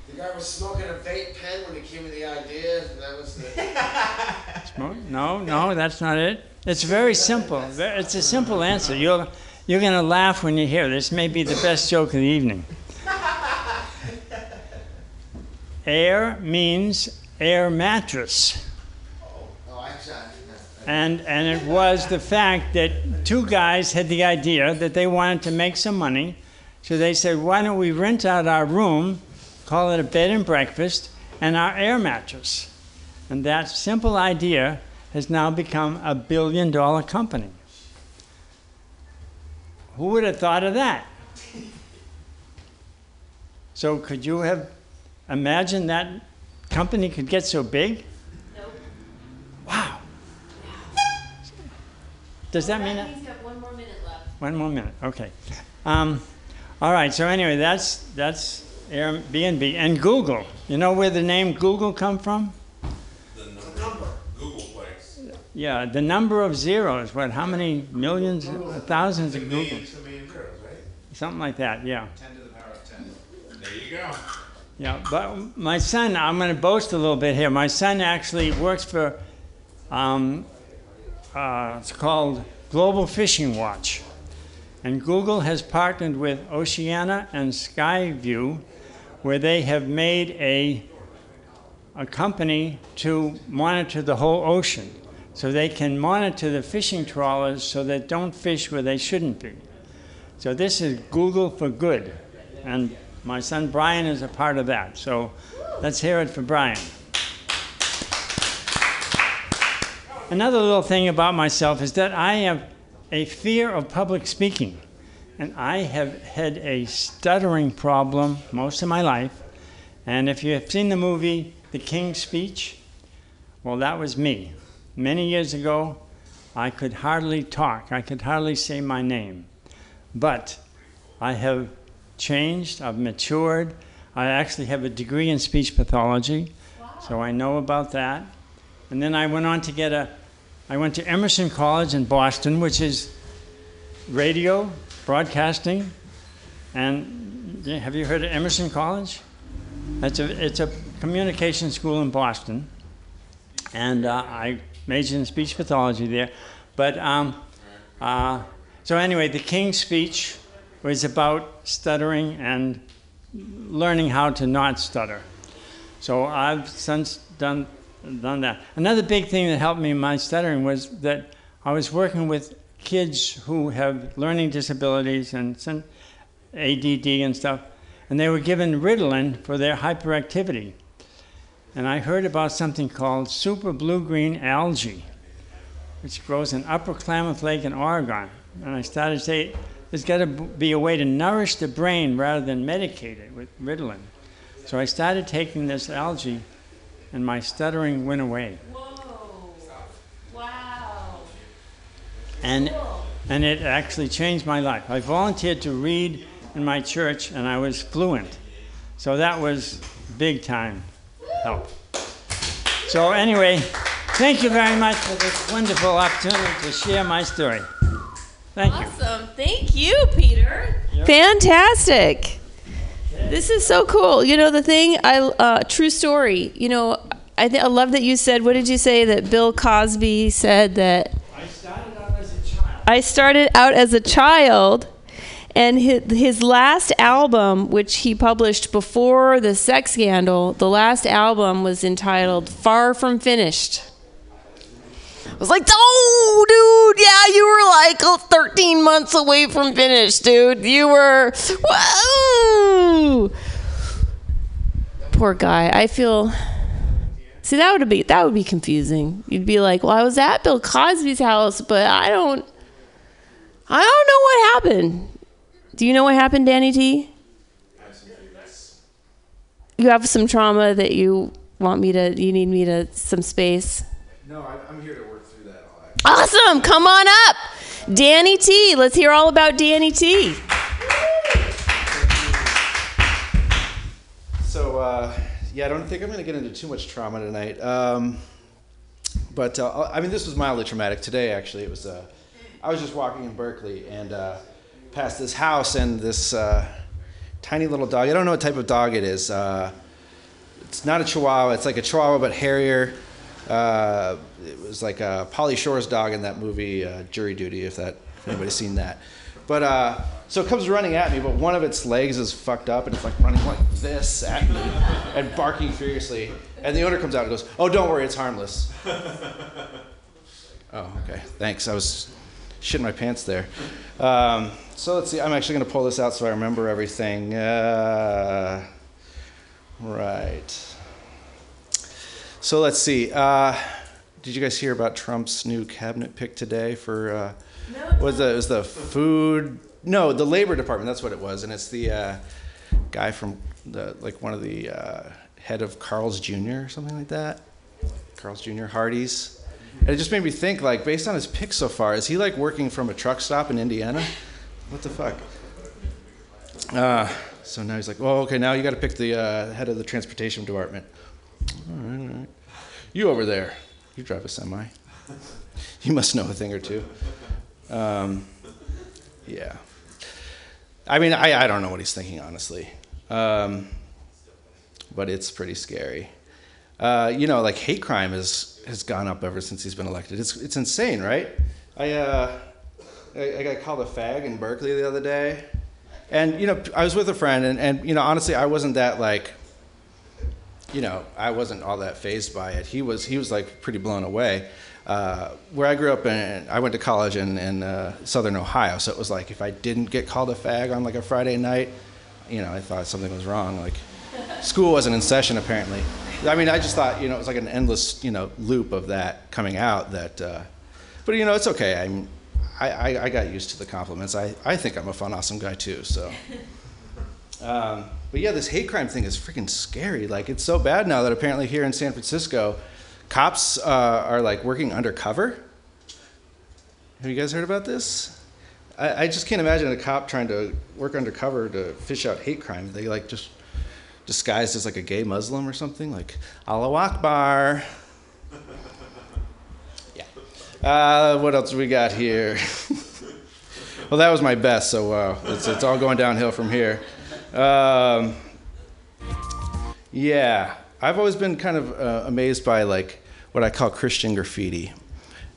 The guy was smoking a vape pen when he came with the idea, and that was the. Smoke? No, no, that's not it. It's very simple. It's a simple answer. You're, you're going to laugh when you hear this. May be the best joke of the evening. Air means air mattress. And, and it was the fact that two guys had the idea that they wanted to make some money. So they said, why don't we rent out our room, call it a bed and breakfast, and our air mattress? And that simple idea has now become a billion dollar company. Who would have thought of that? So, could you have imagined that company could get so big? Nope. Wow. Does that mean that? He's got one more minute left. One more minute. Okay. Um, all right. So anyway, that's that's Airbnb and Google. You know where the name Google come from? The number. Googolplex. Yeah, the number of zeros. What? How many millions, thousands of googol? Millions to million zeros, right? Something like that. Yeah. Ten to the power of ten. There you go. Yeah, but my son, I'm going to boast a little bit here. My son actually works for, um, uh, it's called Global Fishing Watch. And Google has partnered with Oceana and Skyview, where they have made a, a company to monitor the whole ocean. So they can monitor the fishing trawlers so that don't fish where they shouldn't be. So this is Google for good. And my son Brian is a part of that. So let's hear it for Brian. Another little thing about myself is that I have a fear of public speaking. And I have had a stuttering problem most of my life. And if you have seen the movie The King's Speech, well, that was me. Many years ago, I could hardly talk, I could hardly say my name. But I have changed, I've matured. I actually have a degree in speech pathology, so I know about that. And then I went on to get a, I went to Emerson College in Boston, which is radio, broadcasting, and have you heard of Emerson College? It's a, it's a communication school in Boston, and uh, I majored in speech pathology there. But um, uh, so anyway, the King's Speech was about stuttering and learning how to not stutter. So I've since done done that. Another big thing that helped me in my stuttering was that I was working with kids who have learning disabilities and ADD and stuff, and they were given Ritalin for their hyperactivity. And I heard about something called super blue-green algae, which grows in Upper Klamath Lake in Oregon. And I started to say, there's got to be a way to nourish the brain rather than medicate it with Ritalin. So I started taking this algae, and my stuttering went away. Whoa! Wow. and and it actually changed my life. I volunteered to read in my church, and I was fluent. So that was big time help. So anyway, thank you very much for this wonderful opportunity to share my story. Thank you. Awesome. Thank you, Peter. Fantastic. This is so cool. You know the thing. I uh, true story. You know, I th- I love that you said. What did you say that Bill Cosby said that? I started out as a child. I started out as a child, And his, his last album, which he published before the sex scandal, the last album was entitled Far From Finished. I was like, oh, dude, yeah, you were like oh, 13 months away from finished, dude. You were, whoa. Poor guy. I feel. See, that would be that would be confusing. You'd be like, well, I was at Bill Cosby's house, but I don't, I don't know what happened. Do you know what happened, Danny T? You have some trauma that you want me to, you need me to, some space. No, I, I'm here to work through that. Awesome. Come on up. Danny T. Let's hear all about Danny T. So, uh, yeah, I don't think I'm going to get into too much trauma tonight. Um, but uh, I mean, this was mildly traumatic today. Actually, it was. Uh, I was just walking in Berkeley and uh, past this house and this uh, tiny little dog. I don't know what type of dog it is. Uh, it's not a Chihuahua. It's like a Chihuahua but hairier. Uh, it was like a Pauly Shore's dog in that movie uh, Jury Duty, if that if anybody's seen that. But uh, so it comes running at me, but one of its legs is fucked up and it's like running like this at me and barking furiously. And the owner comes out and goes, "Oh, don't worry, it's harmless." oh, okay, thanks. I was shitting my pants there. Um, so let's see. I'm actually going to pull this out so I remember everything. Uh, right. So let's see. Uh, did you guys hear about Trump's new cabinet pick today for? Uh, no. Was the was the food? No, the Labor Department. That's what it was, and it's the uh, guy from the like one of the uh, head of Carl's Jr. or something like that. Carl's Jr. Hardee's. And it just made me think, like, based on his pick so far, is he like working from a truck stop in Indiana? What the fuck? Uh, so now he's like, well, okay, now you got to pick the uh, head of the transportation department. All right, all right. You over there, you drive a semi. You must know a thing or two. Um, yeah. I mean, I, I don't know what he's thinking, honestly. Um, but it's pretty scary. Uh, you know, like hate crime is, has gone up ever since he's been elected. It's, it's insane, right? I, uh, I, got called a fag in Berkeley the other day. And, you know, I was with a friend, and, and, you know, honestly, I wasn't that, like, you know, I wasn't all that fazed by it. He was, he was like pretty blown away. Uh, where I grew up, in, I went to college in, in uh, southern Ohio, so it was like if I didn't get called a fag on like a Friday night, you know, I thought something was wrong. Like, school wasn't in session apparently. I mean, I just thought, you know, it was like an endless, you know, loop of that coming out. That, uh, but you know, it's okay. I'm, I, I, I got used to the compliments. I, I think I'm a fun, awesome guy too. So. Um, but yeah, this hate crime thing is freaking scary. Like, it's so bad now that apparently here in San Francisco, cops uh, are like working undercover. Have you guys heard about this? I, I, just can't imagine a cop trying to work undercover to fish out hate crime. They like just disguised as like a gay Muslim or something, like Allah Akbar. Uh, what else we got here? well, that was my best, so uh, it's, it's all going downhill from here. Um, yeah, I've always been kind of uh, amazed by like what I call Christian graffiti.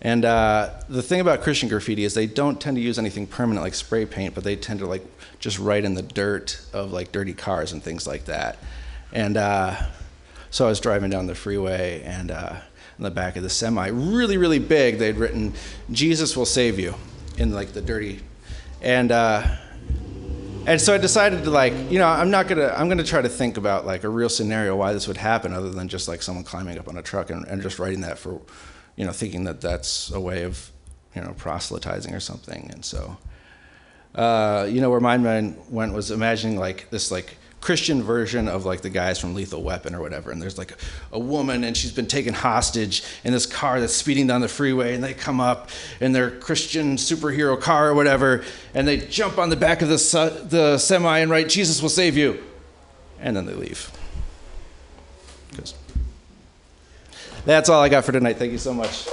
And uh, the thing about Christian graffiti is they don't tend to use anything permanent like spray paint, but they tend to like just write in the dirt of like dirty cars and things like that. And uh, so I was driving down the freeway and uh, in the back of the semi, really, really big, they'd written, Jesus will save you in like the dirty. And uh, and so I decided to like, you know, I'm not gonna, I'm gonna try to think about like a real scenario why this would happen, other than just like someone climbing up on a truck and, and just writing that for, you know, thinking that that's a way of, you know, proselytizing or something. And so, uh, you know, where my mind went was imagining like this like Christian version of like the guys from Lethal Weapon or whatever. And there's like a, woman and she's been taken hostage in this car that's speeding down the freeway. And they come up in their Christian superhero car or whatever. And they jump on the back of the, su- the semi and write, Jesus will save you. And then they leave. Because that's all I got for tonight. Thank you so much.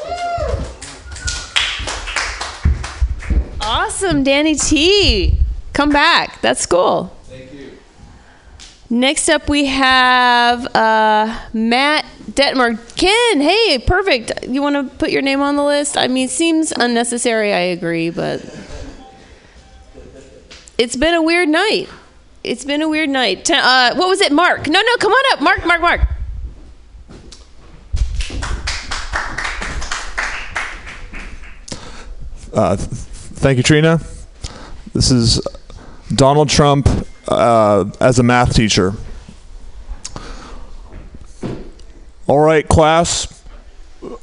Awesome, Danny T. Come back. That's cool. Next up, we have uh, Matt Dittmer. Ken, hey, perfect. You want to put your name on the list? I mean, seems unnecessary. I agree, but it's been a weird night. It's been a weird night. Uh, what was it, Mark? No, no, come on up, Mark, Mark, Mark. Uh, th- thank you, Trina. This is Donald Trump uh, as a math teacher. All right, class.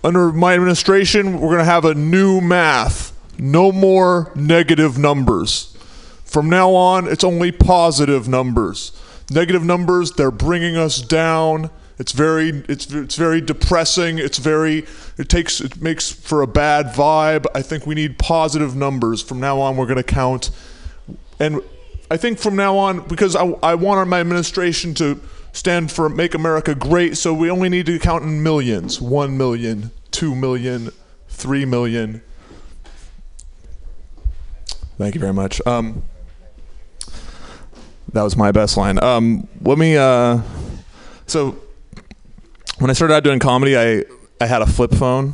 Under my administration, we're going to have a new math. No more negative numbers. From now on, it's only positive numbers. Negative numbers, they're bringing us down. It's very it's it's very depressing. It's very it takes it makes for a bad vibe. I think we need positive numbers. From now on, we're going to count and I think from now on because I I want my administration to stand for make America great, so we only need to count in millions. 1 million, 2 million, 3 million. Thank you very much. Um, that was my best line. Um, let me. Uh, so, when I started out doing comedy, I I had a flip phone,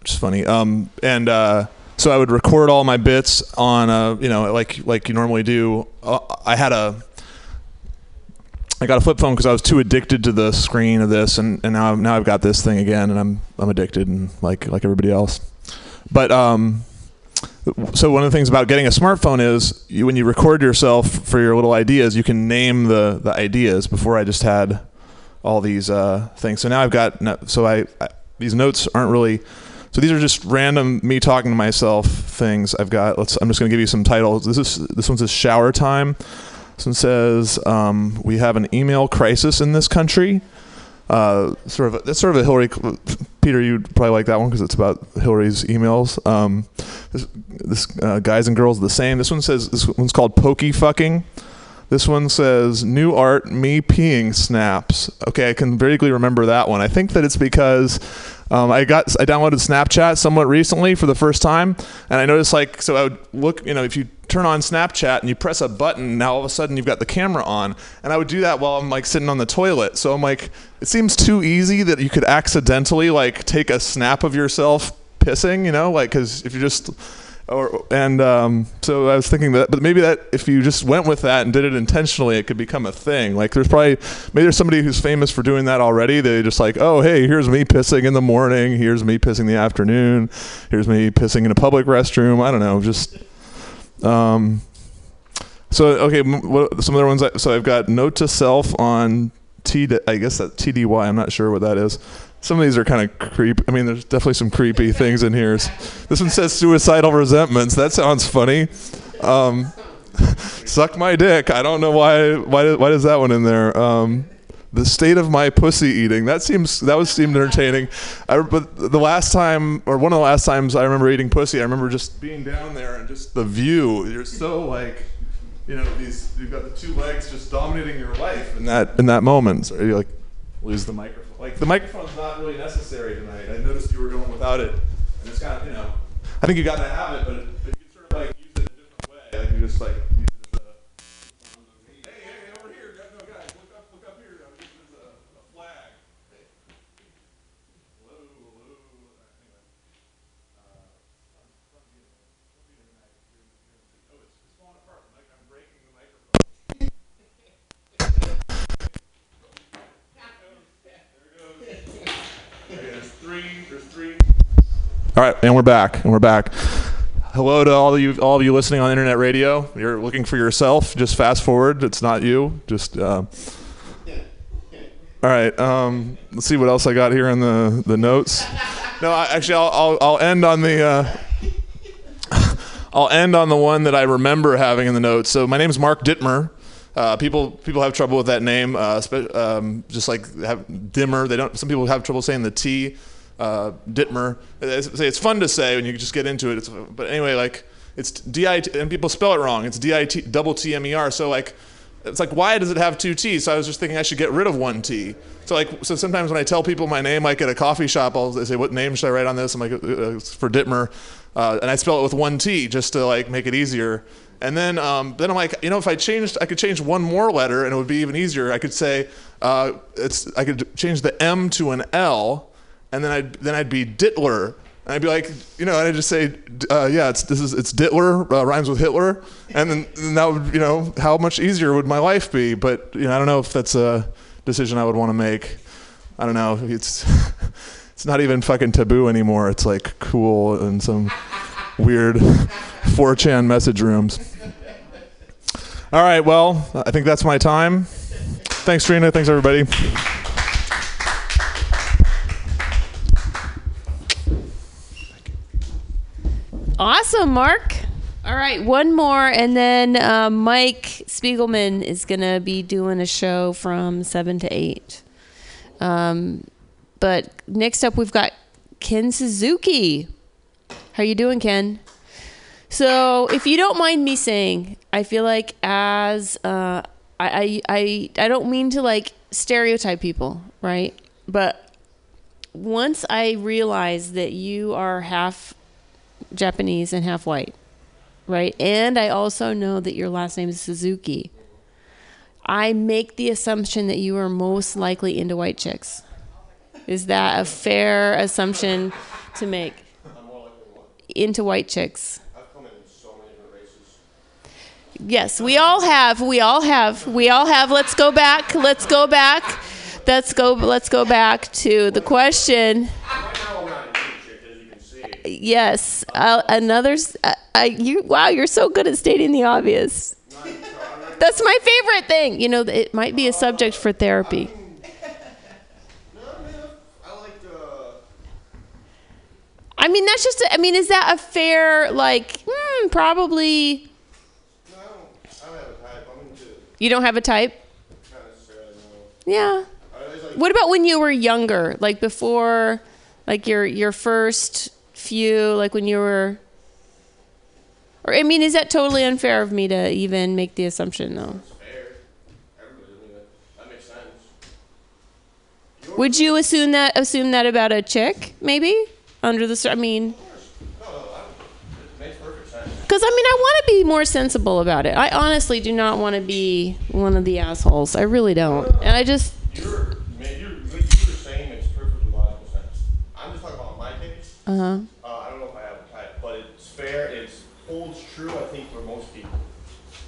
which is funny. Um, and uh, so I would record all my bits on a, you know, like like you normally do. Uh, I had a. I got a flip phone because I was too addicted to the screen of this, and, and now now I've got this thing again, and I'm I'm addicted, and like like everybody else. But um, so one of the things about getting a smartphone is you, when you record yourself for your little ideas, you can name the the ideas. Before I just had all these uh, things. So now I've got so I, I these notes aren't really. So these are just random me talking to myself things. I've got. Let's. I'm just going to give you some titles. This is this one says shower time. This one says um, we have an email crisis in this country. Uh, sort of that's sort of a Hillary. Peter, you'd probably like that one because it's about Hillary's emails. Um, this, this uh, guys and girls the same. This one says this one's called pokey fucking. This one says new art, me peeing snaps. Okay, I can vaguely remember that one. I think that it's because um, I got I downloaded Snapchat somewhat recently for the first time, and I noticed like so I would look, you know, if you turn on Snapchat and you press a button, now all of a sudden you've got the camera on, and I would do that while I'm like sitting on the toilet. So I'm like, it seems too easy that you could accidentally like take a snap of yourself pissing, you know, like because if you're just or and um, so I was thinking that, but maybe that if you just went with that and did it intentionally, it could become a thing. Like there's probably maybe there's somebody who's famous for doing that already. They just like, oh hey, here's me pissing in the morning, here's me pissing in the afternoon, here's me pissing in a public restroom. I don't know, just um. So okay, what, some other ones. I, so I've got note to self on T. I guess that TDY. I'm not sure what that is. Some of these are kind of creep. I mean, there's definitely some creepy things in here. This one says suicidal resentments. That sounds funny. Um, suck my dick. I don't know why. Why? Why is that one in there? Um, the state of my pussy eating. That seems that was seemed entertaining. I, but the last time, or one of the last times I remember eating pussy, I remember just being down there and just the view. You're so like, you know, these you've got the two legs just dominating your life in that in that moment. So you like lose the microphone. Like the microphone's not really necessary tonight. I noticed you were going without it, and it's kind of you know, I think you got to have it, but if you can sort of like use it in a different way, like you just like use it as a. Hey, hey, over here, no guys, look up, look up here. Use it as a, a flag. Hello, hello. Anyway. Oh, it's, it's falling apart. Like I'm breaking the microphone. There's three. There's three. All right, and we're back. And we're back. Hello to all of you, all of you listening on internet radio. You're looking for yourself. Just fast forward. It's not you. Just. Uh, all right. Um, let's see what else I got here in the the notes. No, I, actually, I'll, I'll I'll end on the. Uh, I'll end on the one that I remember having in the notes. So my name is Mark Dittmer. Uh, people people have trouble with that name, uh, spe- um, just like have Dimmer. They don't. Some people have trouble saying the T. Uh, Dittmer. It's, it's fun to say when you just get into it. It's, but anyway, like it's D I T, and people spell it wrong. It's D I T double T M E R. So like, it's like why does it have two T's? So I was just thinking I should get rid of one T. So like, so sometimes when I tell people my name, like at a coffee shop, I'll they say, "What name should I write on this?" I'm like, uh, "It's for Dittmer," uh, and I spell it with one T just to like make it easier. And then, um, then I'm like, you know, if I changed, I could change one more letter, and it would be even easier. I could say, uh, it's, I could change the M to an L, and then I'd then I'd be Dittler, And I'd be like, you know, and I'd just say, uh, yeah, it's this is it's Dittler uh, rhymes with Hitler, and then and that would, you know, how much easier would my life be? But you know, I don't know if that's a decision I would want to make. I don't know. It's it's not even fucking taboo anymore. It's like cool in some weird 4chan message rooms. All right, well, I think that's my time. Thanks, Trina. Thanks, everybody. Awesome, Mark. All right, one more, and then uh, Mike Spiegelman is gonna be doing a show from seven to eight. Um, but next up, we've got Ken Suzuki. How you doing, Ken? So, if you don't mind me saying, I feel like as uh, I, I I don't mean to like stereotype people, right? But once I realized that you are half Japanese and half white, right? And I also know that your last name is Suzuki. I make the assumption that you are most likely into white chicks. Is that a fair assumption to make? Into white chicks. Yes, we all have. We all have. We all have. Let's go back. Let's go back. Let's go. Let's go back to the question. Yes, uh, another. I, you. Wow, you're so good at stating the obvious. That's my favorite thing. You know, it might be a subject for therapy. I mean, that's just. A, I mean, is that a fair like? Hmm, probably. You don't have a type. Yeah. What about when you were younger, like before, like your your first few, like when you were? Or I mean, is that totally unfair of me to even make the assumption though? Would you assume that assume that about a chick, maybe under the? I mean, because I mean, I want to be more sensible about it. I honestly do not want to be one of the assholes. I really don't, and I just. You're, man, you're, what you were saying makes perfectly logical sense. I'm just talking about my case. Uh huh. Uh, I don't know if I have a type, but it's fair. It holds true, I think, for most people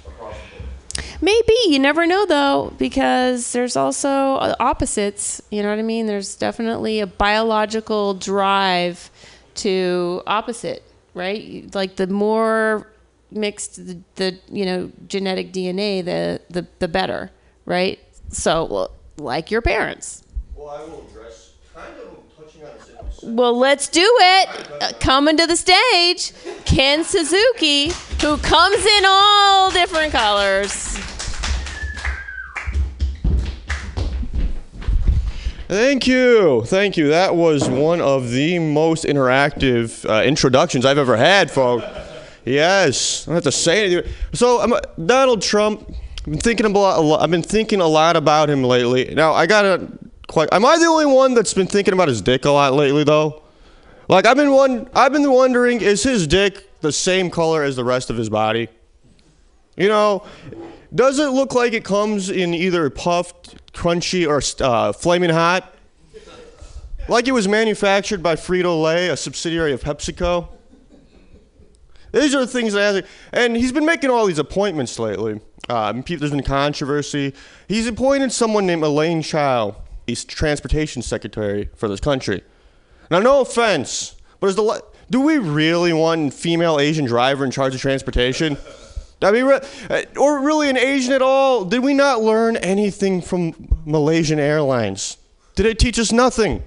across the board. Maybe you never know though, because there's also uh, opposites. You know what I mean? There's definitely a biological drive to opposite, right? Like the more mixed the, the you know genetic DNA, the the the better, right? So like your parents. Well, I will address kind of touching on this in my second. Well, let's do it. Uh, coming to the stage, Ken Suzuki, who comes in all different colors. Thank you. Thank you. That was one of the most interactive uh, introductions I've ever had, folks. Yes, I don't have to say anything. So, Donald Trump. I've been thinking about. a lot- I've been thinking a lot about him lately. Now, I gotta. Quite, am I the only one that's been thinking about his dick a lot lately, though? Like, I've been one. I've been wondering, is his dick the same color as the rest of his body? You know, does it look like it comes in either puffed, crunchy, or uh, flaming hot? Like it was manufactured by Frito Lay, a subsidiary of PepsiCo? These are the things that I. And he's been making all these appointments lately. Pe- there's been controversy. He's appointed someone named Elaine Chao. He's transportation secretary for this country. Now, no offense, but is the do we really want a female Asian driver in charge of transportation? I mean, uh, or really an Asian at all? Did we not learn anything from Malaysian Airlines? Did it teach us nothing?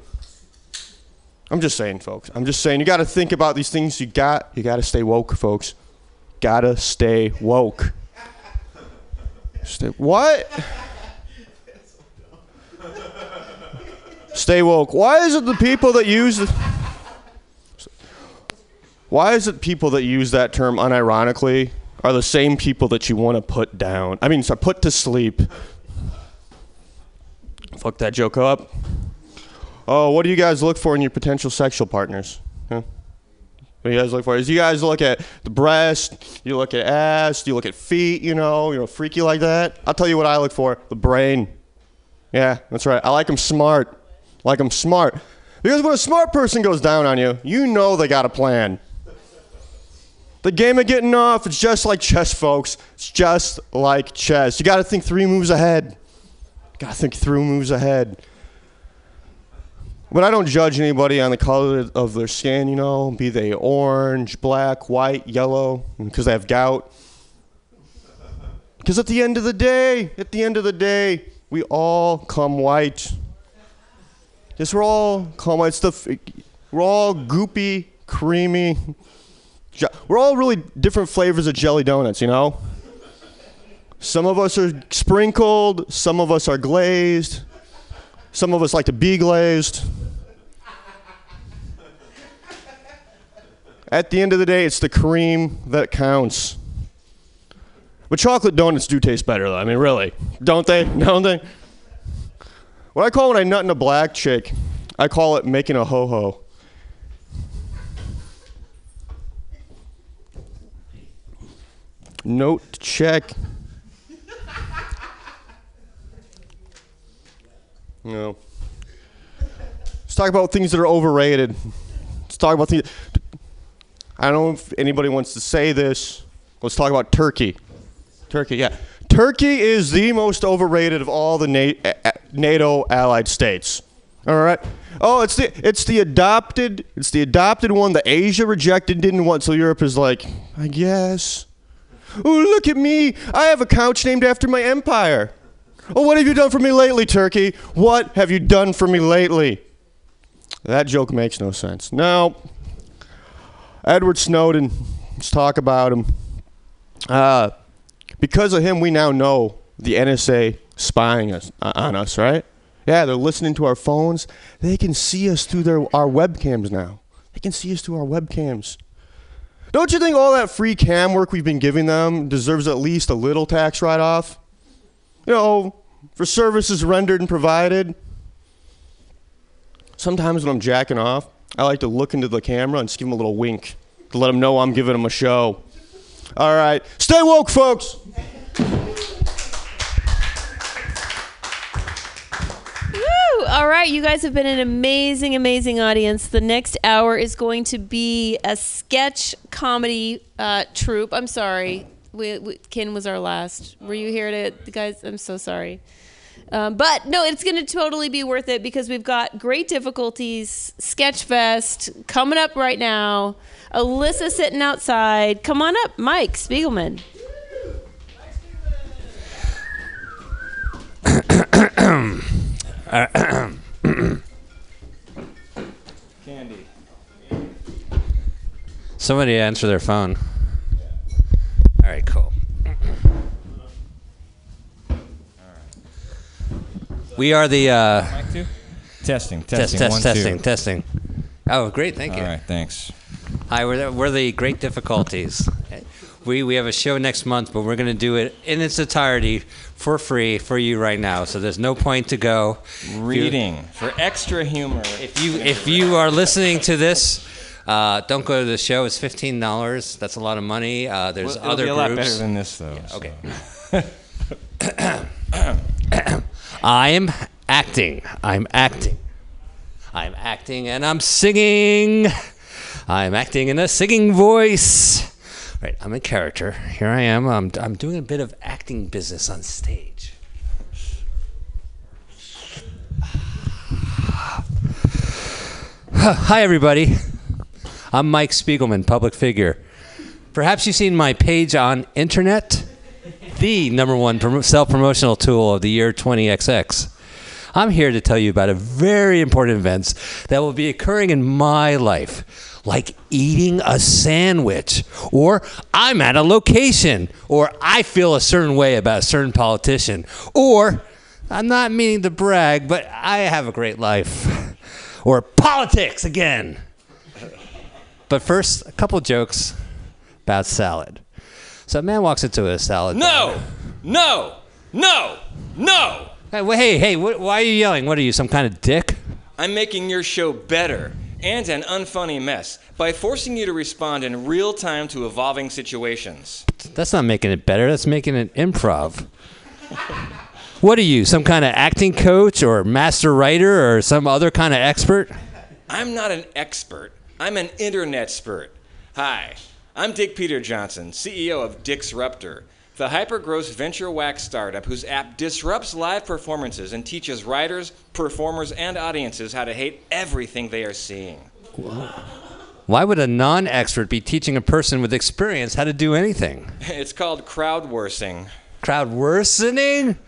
I'm just saying, folks. I'm just saying. You got to think about these things. You got you got to stay woke, folks. Gotta stay woke. Stay what? Stay woke. Why is it the people that use the, Why is it people that use that term unironically are the same people that you want to put down? I mean, so put to sleep. Fuck that joke up. Oh, what do you guys look for in your potential sexual partners? Huh? What do you guys look for? Is you guys look at the breast, you look at ass, you look at feet, you know, you know, freaky like that. I'll tell you what I look for: the brain. Yeah, that's right. I like them smart. Like smart. Because when a smart person goes down on you, you know they got a plan. The game of getting off, it's just like chess, folks. It's just like chess. You got to think three moves ahead. Got to think three moves ahead. But I don't judge anybody on the color of their skin, you know, be they orange, black, white, yellow, because they have gout. Because at the end of the day, at the end of the day, we all come white. Yes, we're all white. It's the, we're all goopy, creamy. We're all really different flavors of jelly donuts, you know? Some of us are sprinkled, some of us are glazed, some of us like to be glazed. At the end of the day, it's the cream that counts. But chocolate donuts do taste better, though. I mean, really. Don't they? Don't they? What I call when I nut in a black chick, I call it making a ho ho. Note check. No. Let's talk about things that are overrated. Let's talk about things. I don't know if anybody wants to say this. Let's talk about turkey. Turkey, yeah. Turkey is the most overrated of all the NATO allied states. All right. Oh, it's the it's the adopted it's the adopted one that Asia rejected didn't want. So Europe is like, I guess. Oh, look at me! I have a couch named after my empire. Oh, what have you done for me lately, Turkey? What have you done for me lately? That joke makes no sense. Now, Edward Snowden. Let's talk about him. Uh, because of him, we now know the NSA spying us uh, on us, right? Yeah, they're listening to our phones. They can see us through their our webcams now. They can see us through our webcams. Don't you think all that free cam work we've been giving them deserves at least a little tax write-off? You know, for services rendered and provided. Sometimes when I'm jacking off, I like to look into the camera and just give them a little wink to let them know I'm giving them a show. All right, stay woke, folks. Woo! All right, you guys have been an amazing, amazing audience. The next hour is going to be a sketch comedy uh, troupe. I'm sorry, we, we, Ken was our last. Were you here to, guys? I'm so sorry. Um, but no, it's going to totally be worth it because we've got great difficulties. Sketchfest coming up right now. Alyssa sitting outside. Come on up, Mike Spiegelman. Candy. Somebody answer their phone. All right, cool. We are the uh, two? Testing, test, testing, test, one, two. testing, testing. Oh, great! Thank you. All right, thanks. Hi, we're the, we're the Great Difficulties. We we have a show next month, but we're going to do it in its entirety for free for you right now. So there's no point to go. If you- Reading for extra humor. If you if you are listening to this. Uh, don't go to the show. It's fifteen dollars. That's a lot of money. Uh, there's Well, other be a lot better than this, though, Yeah, okay. I'm acting. I'm acting. I'm acting and I'm singing. I'm acting in a singing voice. Right, I'm a character. Here I am. I'm, I'm doing a bit of acting business on stage. Hi, everybody. I'm Mike Spiegelman, public figure. Perhaps you've seen my page on internet, the number one self promotional tool of the year 20XX. I'm here to tell you about a very important event that will be occurring in my life, like eating a sandwich, or I'm at a location, or I feel a certain way about a certain politician, or I'm not meaning to brag, but I have a great life, or politics again. But first, a couple jokes about salad. So a man walks into a salad. No! No! No! No! Hey, hey, hey, wh- why are you yelling? What are you, some kind of dick? I'm making your show better and an unfunny mess by forcing you to respond in real time to evolving situations. That's not making it better. That's making it improv. what are you, some kind of acting coach or master writer or some other kind of expert? I'm not an expert, I'm an internet spurt. Hi, I'm Dick Peter Johnson, CEO of Dixruptor, the hyper-gross venture wax startup whose app disrupts live performances and teaches writers, performers, and audiences how to hate everything they are seeing. Why would a non expert be teaching a person with experience how to do anything? It's called crowd worsing. Crowd worsening?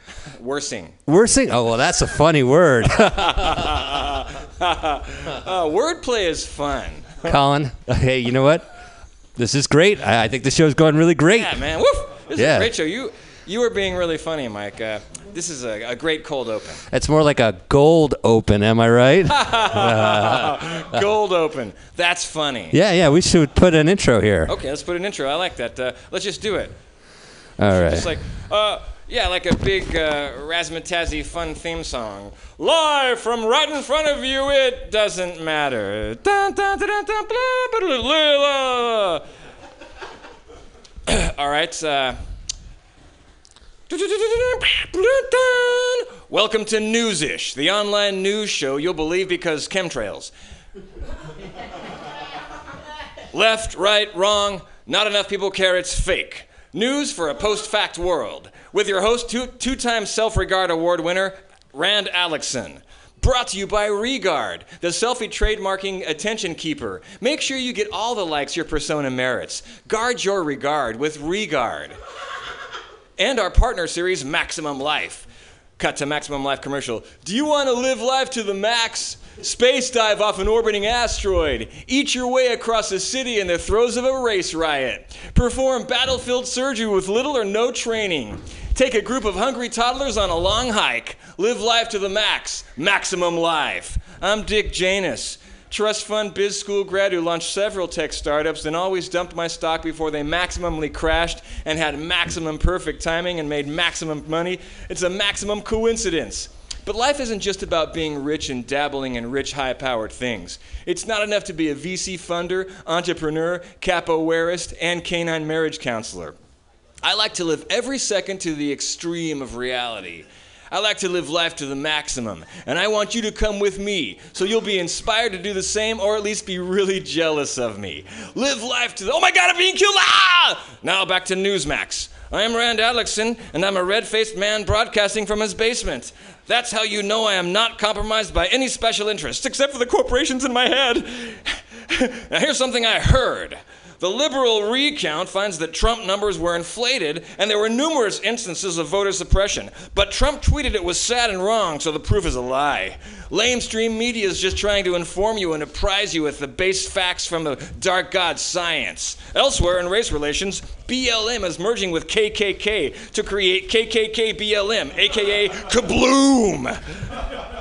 Worsing. Worsing? Oh, well, that's a funny word. uh, wordplay is fun. Colin, hey, you know what? This is great. I, I think the show's going really great. Yeah, man. Woof. This is a great show. You you were being really funny, Mike. Uh, this is a, a great cold open. It's more like a gold open, am I right? Gold open. That's funny. yeah, yeah, we should put an intro here. Okay, let's put an intro. I like that. Uh, let's just do it. All right. Just like, uh, yeah, like a big uh, razzmatazzy fun theme song. Live from right in front of you, it doesn't matter. Dun, dun, dun, All right. Uh, Welcome to Newsish, the online news show you'll believe because chemtrails. Left, right, wrong, not enough people care it's fake. News for a post fact world. With your host, two, time Self Regard Award winner, Rand Alexson. Brought to you by Regard, the selfie trademarking attention keeper. Make sure you get all the likes your persona merits. Guard your regard with Regard. And our partner series, Maximum Life. Cut to Maximum Life commercial. Do you want to live life to the max? Space dive off an orbiting asteroid. Eat your way across a city in the throes of a race riot. Perform battlefield surgery with little or no training. Take a group of hungry toddlers on a long hike. Live life to the max. Maximum Life. I'm Dick Janus. Trust fund biz school grad who launched several tech startups, then always dumped my stock before they maximally crashed and had maximum perfect timing and made maximum money. It's a maximum coincidence. But life isn't just about being rich and dabbling in rich, high powered things. It's not enough to be a VC funder, entrepreneur, capoeirist, and canine marriage counselor. I like to live every second to the extreme of reality. I like to live life to the maximum, and I want you to come with me so you'll be inspired to do the same or at least be really jealous of me. Live life to the. Oh my god, I'm being killed! Ah! Now back to Newsmax. I am Rand Alexson, and I'm a red faced man broadcasting from his basement. That's how you know I am not compromised by any special interests, except for the corporations in my head. now, here's something I heard. The liberal recount finds that Trump numbers were inflated and there were numerous instances of voter suppression. But Trump tweeted it was sad and wrong, so the proof is a lie. Lamestream media is just trying to inform you and apprise you with the base facts from the dark god science. Elsewhere in race relations, BLM is merging with KKK to create KKK BLM, aka Kabloom.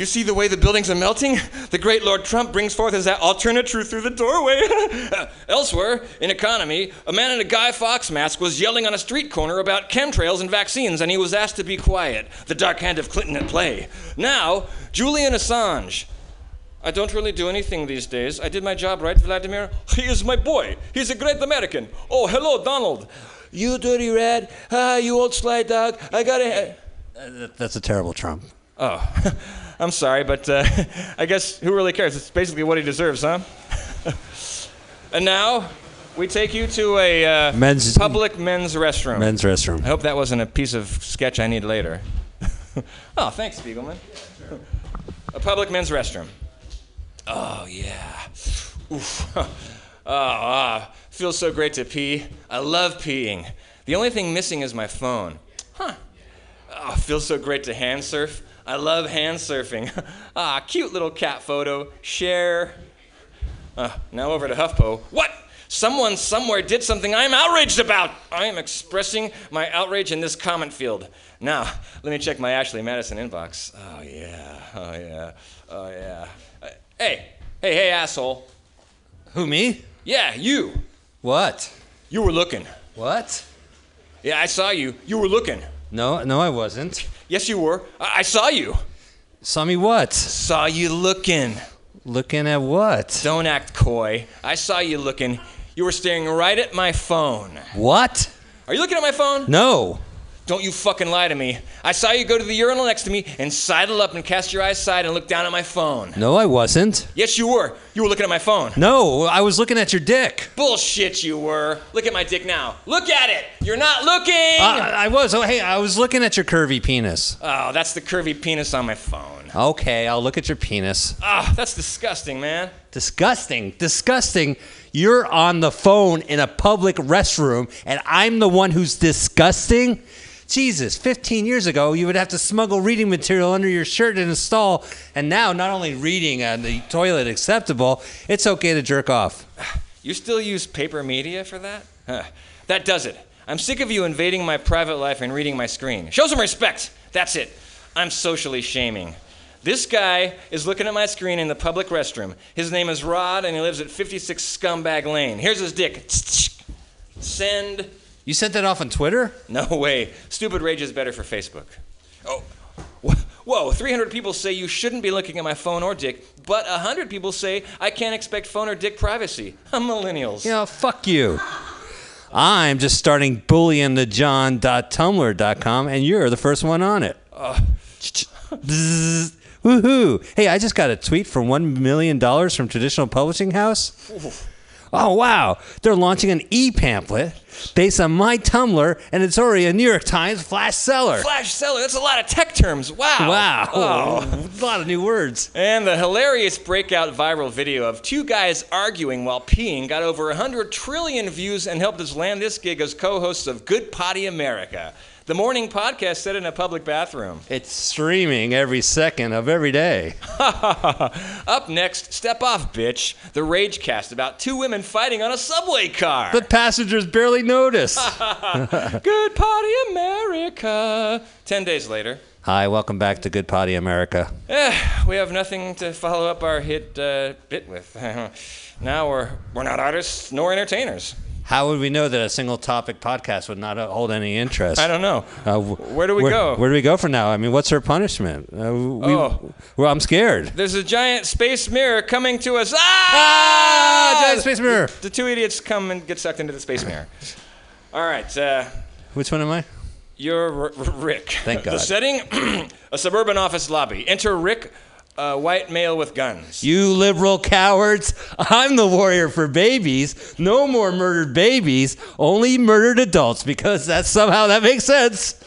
You see the way the buildings are melting? The great Lord Trump brings forth his alternate truth through the doorway. Elsewhere, in economy, a man in a Guy Fawkes mask was yelling on a street corner about chemtrails and vaccines, and he was asked to be quiet. The dark hand of Clinton at play. Now, Julian Assange. I don't really do anything these days. I did my job right, Vladimir. He is my boy. He's a great American. Oh, hello, Donald. You dirty rat. Ah, you old sly dog. I got a. That's a terrible Trump. Oh, I'm sorry, but uh, I guess who really cares? It's basically what he deserves, huh? and now we take you to a uh, Men's- public men's restroom. Men's restroom. I hope that wasn't a piece of sketch I need later. oh, thanks, Spiegelman. a public men's restroom. Oh yeah. Oof. Oh, ah, feels so great to pee. I love peeing. The only thing missing is my phone. Huh. Oh, feels so great to hand surf. I love hand surfing. ah, cute little cat photo. Share. Uh, now over to HuffPo. What? Someone somewhere did something I'm outraged about. I am expressing my outrage in this comment field. Now, let me check my Ashley Madison inbox. Oh, yeah. Oh, yeah. Oh, yeah. Uh, hey, hey, hey, asshole. Who, me? Yeah, you. What? You were looking. What? Yeah, I saw you. You were looking. No, no, I wasn't. Yes, you were. I, I saw you. Saw me what? Saw you looking. Looking at what? Don't act coy. I saw you looking. You were staring right at my phone. What? Are you looking at my phone? No. Don't you fucking lie to me. I saw you go to the urinal next to me and sidle up and cast your eyes side and look down at my phone. No, I wasn't. Yes, you were. You were looking at my phone. No, I was looking at your dick. Bullshit, you were. Look at my dick now. Look at it. You're not looking. Uh, I was. Oh, hey, I was looking at your curvy penis. oh, that's the curvy penis on my phone. Okay, I'll look at your penis. Ah, that's disgusting, man. Disgusting. Disgusting. You're on the phone in a public restroom, and I'm the one who's disgusting? Jesus, 15 years ago, you would have to smuggle reading material under your shirt in a stall, and now not only reading on the toilet acceptable, it's okay to jerk off. You still use paper media for that? Huh. That does it. I'm sick of you invading my private life and reading my screen. Show some respect. That's it. I'm socially shaming. This guy is looking at my screen in the public restroom. His name is Rod, and he lives at 56 Scumbag Lane. Here's his dick. Send. You sent that off on Twitter? No way. Stupid Rage is better for Facebook. Oh, whoa, 300 people say you shouldn't be looking at my phone or dick, but 100 people say I can't expect phone or dick privacy. I'm millennials. Know, fuck you. I'm just starting bullionthejohn.tumblr.com, and you're the first one on it. Uh, Bzzz. Woohoo! Hey, I just got a tweet for $1 million from Traditional Publishing House. Oh, wow. They're launching an e pamphlet based on my Tumblr, and it's already a New York Times flash seller. Flash seller, that's a lot of tech terms. Wow. Wow. Oh. A lot of new words. And the hilarious breakout viral video of two guys arguing while peeing got over 100 trillion views and helped us land this gig as co hosts of Good Potty America, the morning podcast set in a public bathroom. It's streaming every second of every day. Up next, Step Off Bitch, the rage cast about two women fighting on a subway car. But passengers barely notice. Good Potty America. Ten days later. Hi, welcome back to Good Potty America. Eh, we have nothing to follow up our hit uh, bit with. now we're, we're not artists nor entertainers. How would we know that a single topic podcast would not hold any interest? I don't know. Uh, w- Where do we where, go? Where do we go from now? I mean, what's her punishment? Uh, we, Oh. Well, I'm scared. There's a giant space mirror coming to us. Ah! Ah, giant space mirror. The, the two idiots come and get sucked into the space mirror. All right. Uh, Which one am I? you're R- R- Rick. Thank God. The setting: a suburban office lobby. Enter Rick, a white male with guns. You liberal cowards. I'm the warrior for babies. No more murdered babies, only murdered adults because that's somehow that makes sense.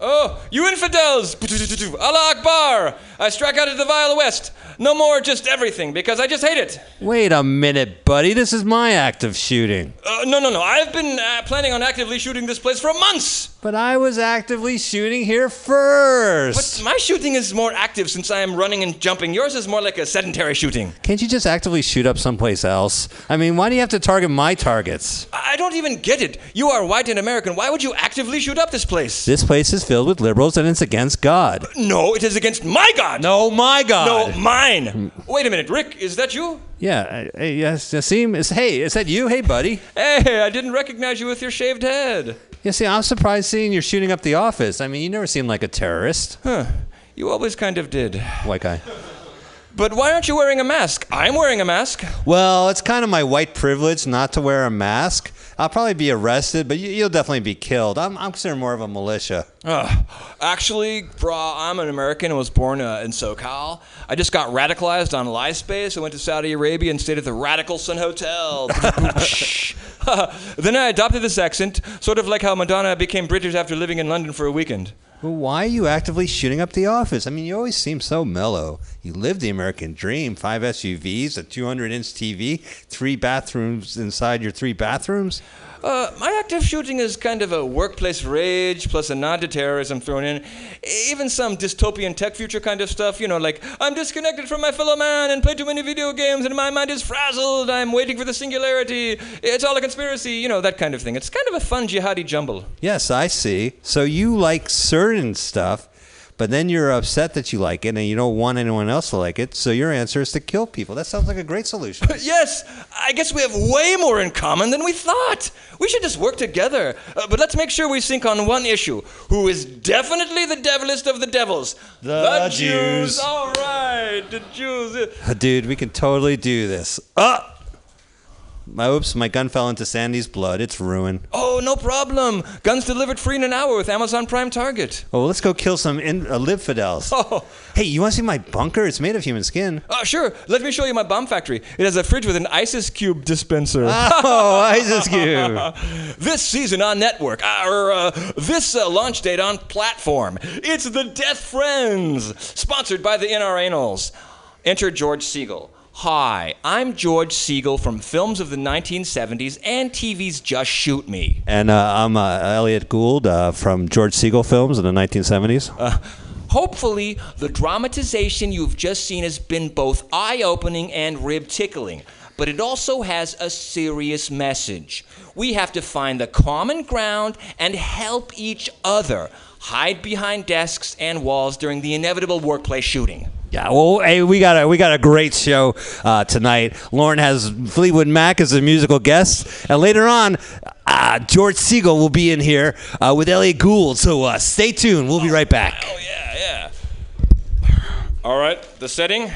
Oh, you infidels! Allah Akbar! I strike out at the Vile West. No more just everything, because I just hate it. Wait a minute, buddy. This is my act of shooting. Uh, no, no, no. I've been uh, planning on actively shooting this place for months. But I was actively shooting here first. But my shooting is more active since I am running and jumping. Yours is more like a sedentary shooting. Can't you just actively shoot up someplace else? I mean, why do you have to target my targets? I don't even get it. You are white and American. Why would you actively shoot up this place? This place is filled with liberals and it's against God. No, it is against my God. No, my God. No, mine. Wait a minute, Rick. Is that you? Yeah, I- I- yes, Nassim is. Hey, is that you? Hey, buddy. Hey, I didn't recognize you with your shaved head. Yeah, see, I'm surprised seeing you're shooting up the office. I mean, you never seemed like a terrorist. Huh. You always kind of did. White guy. But why aren't you wearing a mask? I'm wearing a mask. Well, it's kind of my white privilege not to wear a mask. I'll probably be arrested, but you, you'll definitely be killed. I'm, I'm considered more of a militia. Uh, actually, brah, I'm an American and was born uh, in SoCal. I just got radicalized on LifeSpace. I went to Saudi Arabia and stayed at the Radical Sun Hotel. then I adopted this accent, sort of like how Madonna became British after living in London for a weekend. Well, why are you actively shooting up the office? I mean, you always seem so mellow. You live the American dream five SUVs, a 200 inch TV, three bathrooms inside your three bathrooms. Uh, my active shooting is kind of a workplace rage plus a nod to terrorism thrown in. Even some dystopian tech future kind of stuff, you know, like I'm disconnected from my fellow man and play too many video games and my mind is frazzled. I'm waiting for the singularity. It's all a conspiracy, you know, that kind of thing. It's kind of a fun jihadi jumble. Yes, I see. So you like certain stuff, but then you're upset that you like it and you don't want anyone else to like it, so your answer is to kill people. That sounds like a great solution. yes, I guess we have way more in common than we thought. We should just work together. Uh, but let's make sure we sync on one issue. Who is definitely the devilest of the devils? The Jews. All right, the Jews. Dude, we can totally do this. Uh, My oops, my gun fell into Sandy's blood. It's ruined. Oh, no problem. Guns delivered free in an hour with Amazon Prime Target. Oh, well, let's go kill some in, uh, live fidels. Oh. Hey, you want to see my bunker? It's made of human skin. Uh, sure. Let me show you my bomb factory. It has a fridge with an ISIS cube dispenser. Oh, ISIS cube. this season on network, or uh, this uh, launch date on platform. It's the Death Friends, sponsored by the NRAnals. Enter George Segal. Hi, I'm George Segal from films of the 1970s and TV's Just Shoot Me. And uh, I'm uh, Elliot Gould uh, from George Segal films in the 1970s. Uh, hopefully, the dramatization you've just seen has been both eye opening and rib tickling, but it also has a serious message. We have to find the common ground and help each other hide behind desks and walls during the inevitable workplace shooting. Yeah, well, hey, we got a we got a great show uh, tonight. Lauren has Fleetwood Mac as a musical guest, and later on, uh, George Segal will be in here uh, with Elliot Gould. So uh, stay tuned. We'll be right back. Oh yeah, yeah. All right, the setting.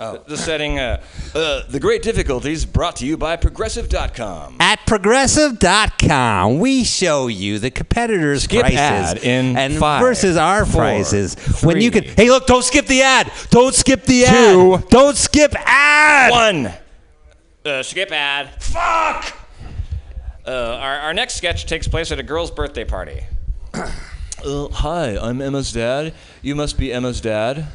Oh, The, the setting. Uh, uh, the great difficulties brought to you by Progressive.com. At progressive.com, we show you the competitors' Skip prices ad in and five, versus our four, prices. when you can, hey, look, don't skip the ad. Don't skip the ad. Don't skip ad. One. Uh, skip ad. Fuck. Uh, our, our next sketch takes place at a girl's birthday party. uh, hi, I'm Emma's dad. You must be Emma's dad.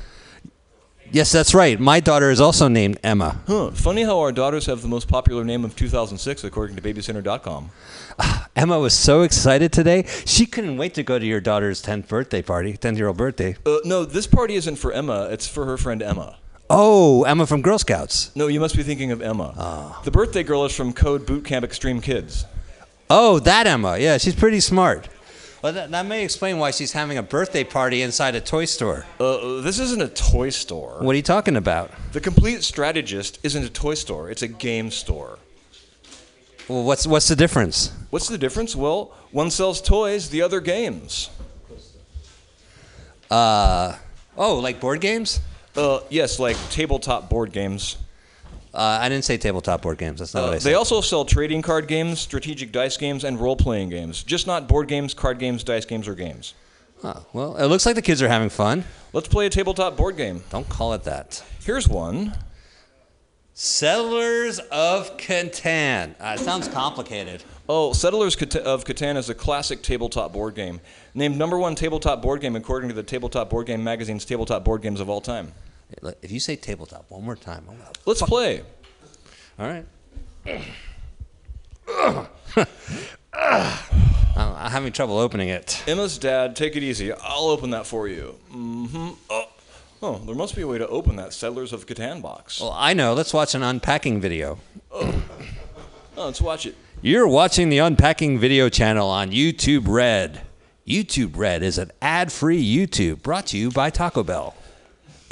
Yes, that's right. My daughter is also named Emma. Huh. Funny how our daughters have the most popular name of 2006, according to BabyCenter.com. Emma was so excited today. She couldn't wait to go to your daughter's 10th birthday party, 10 year old birthday. Uh, no, this party isn't for Emma. It's for her friend Emma. Oh, Emma from Girl Scouts. No, you must be thinking of Emma. The birthday girl is from Code Bootcamp Extreme Kids. Oh, that Emma. Yeah, she's pretty smart. Well, that, that may explain why she's having a birthday party inside a toy store. Uh, this isn't a toy store. What are you talking about? The Complete Strategist isn't a toy store. It's a game store. Well, what's what's the difference? What's the difference? Well, one sells toys, the other games. Uh, oh, like board games? Uh, yes, like tabletop board games. Uh, I didn't say tabletop board games. That's not Uh, what I said. they also sell trading card games, strategic dice games, and role playing games. Just not board games, card games, dice games, or games. Oh, well, it looks like the kids are having fun. Let's play a tabletop board game. Don't call it that. Here's one. Settlers of Catan. Uh, it sounds complicated. Oh, Settlers of Catan is a classic tabletop board game. Named number one tabletop board game according to the Tabletop Board Game Magazine's tabletop board games of all time. If you say tabletop one more time, I'm gonna Let's play. All right. I'm I'm having trouble opening it. Emma's dad, take it easy. I'll open that for you. Mm-hmm. Oh, oh, there must be a way to open that Settlers of Catan box. Well, I know. Let's watch an unpacking video. Oh, let's watch it. You're watching the Unpacking Video channel on YouTube Red. YouTube Red is an ad-free YouTube brought to you by Taco Bell.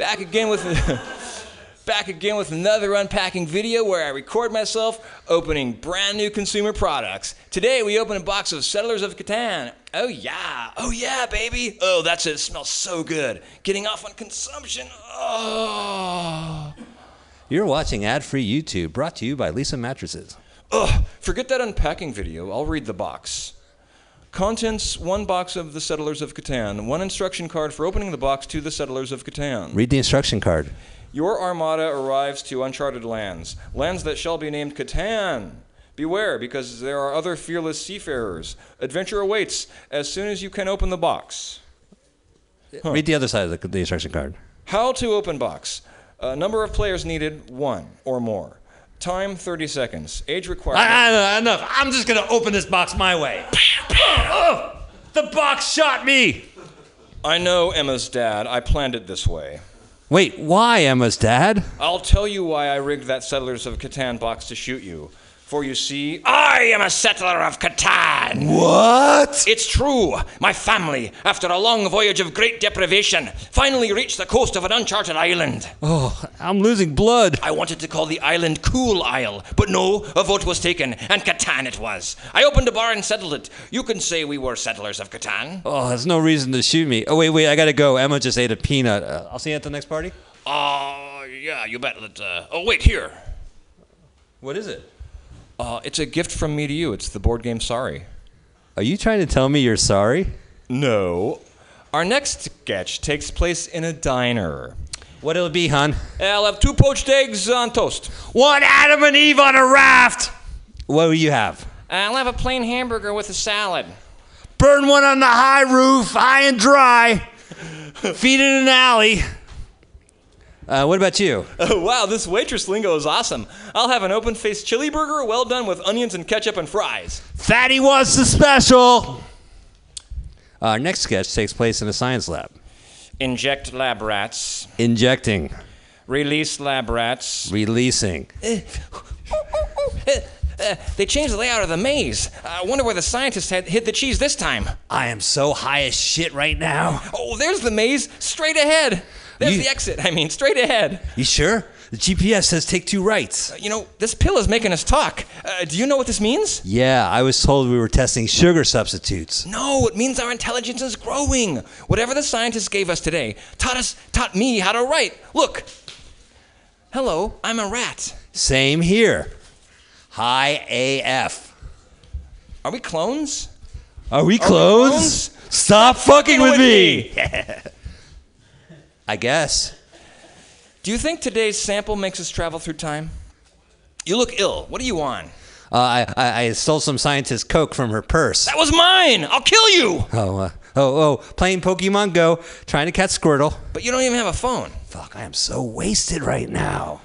Back again with back again with another unpacking video where I record myself opening brand new consumer products. Today we open a box of Settlers of Catan. Oh yeah, oh yeah, baby. Oh, that's it. It smells so good. Getting off on consumption. Oh. You're watching ad-free YouTube brought to you by Leesa Mattresses. Ugh, forget that unpacking video. I'll read the box. Contents one box of the Settlers of Catan, one instruction card for opening the box to the Settlers of Catan. Read the instruction card. Your armada arrives to uncharted lands, lands that shall be named Catan. Beware, because there are other fearless seafarers. Adventure awaits as soon as you can open the box. Huh. Read the other side of the, the instruction card. How to open box. Uh, number of players needed, one or more. Time, 30 seconds. Age requirement. Ah, enough. I'm just gonna open this box my way. Oh, the box shot me. I know Emma's dad. I planned it this way. Wait, why Emma's dad? I'll tell you why I rigged that Settlers of Catan box to shoot you. For you see, I am a settler of Catan. What? It's true. My family, after a long voyage of great deprivation, finally reached the coast of an uncharted island. Oh, I'm losing blood. I wanted to call the island Cool Isle, but no, a vote was taken, and Catan it was. I opened a bar and settled it. You can say we were settlers of Catan. Oh, there's no reason to shoot me. Oh, wait, wait, I gotta go. Emma just ate a peanut. Uh, I'll see you at the next party. Oh, yeah, you bet. Let, uh, oh, wait, here. What is it? Uh, it's a gift from me to you. It's the board game Sorry. Are you trying to tell me you're sorry? No. Our next sketch takes place in a diner. What'll it be, hon? I'll have two poached eggs on toast. One Adam and Eve on a raft. What will you have? I'll have a plain hamburger with a salad. Burn one on the high roof, high and dry. Feed it in an alley. Uh, what about you? Oh, wow, this waitress lingo is awesome. I'll have an open faced chili burger, well done with onions and ketchup and fries. Fatty wants the special. Our next sketch takes place in a science lab. Inject lab rats. Injecting, Release lab rats. releasing. Uh, they changed the layout of the maze. I wonder where the scientists had hid the cheese this time. I am so high as shit right now. Oh, there's the maze. Straight ahead. There's You- the exit. I mean, straight ahead. You sure? The GPS says take two rights. Uh, you know, this pill is making us talk. Uh, do you know what this means? Yeah, I was told we were testing sugar substitutes. No, it means our intelligence is growing. Whatever the scientists gave us today taught us, taught me how to write. Look. Hello, I'm a rat. Same here. Hi, AF. Are we clones? Are we Are we clones? clones? Stop fucking with with me. I guess. Do you think today's sample makes us travel through time? You look ill. What are you on? Uh, I, I I stole some scientist coke from her purse. That was mine. I'll kill you. Oh, uh, oh, oh, playing Pokemon Go, trying to catch Squirtle. But you don't even have a phone. Fuck, I am so wasted right now.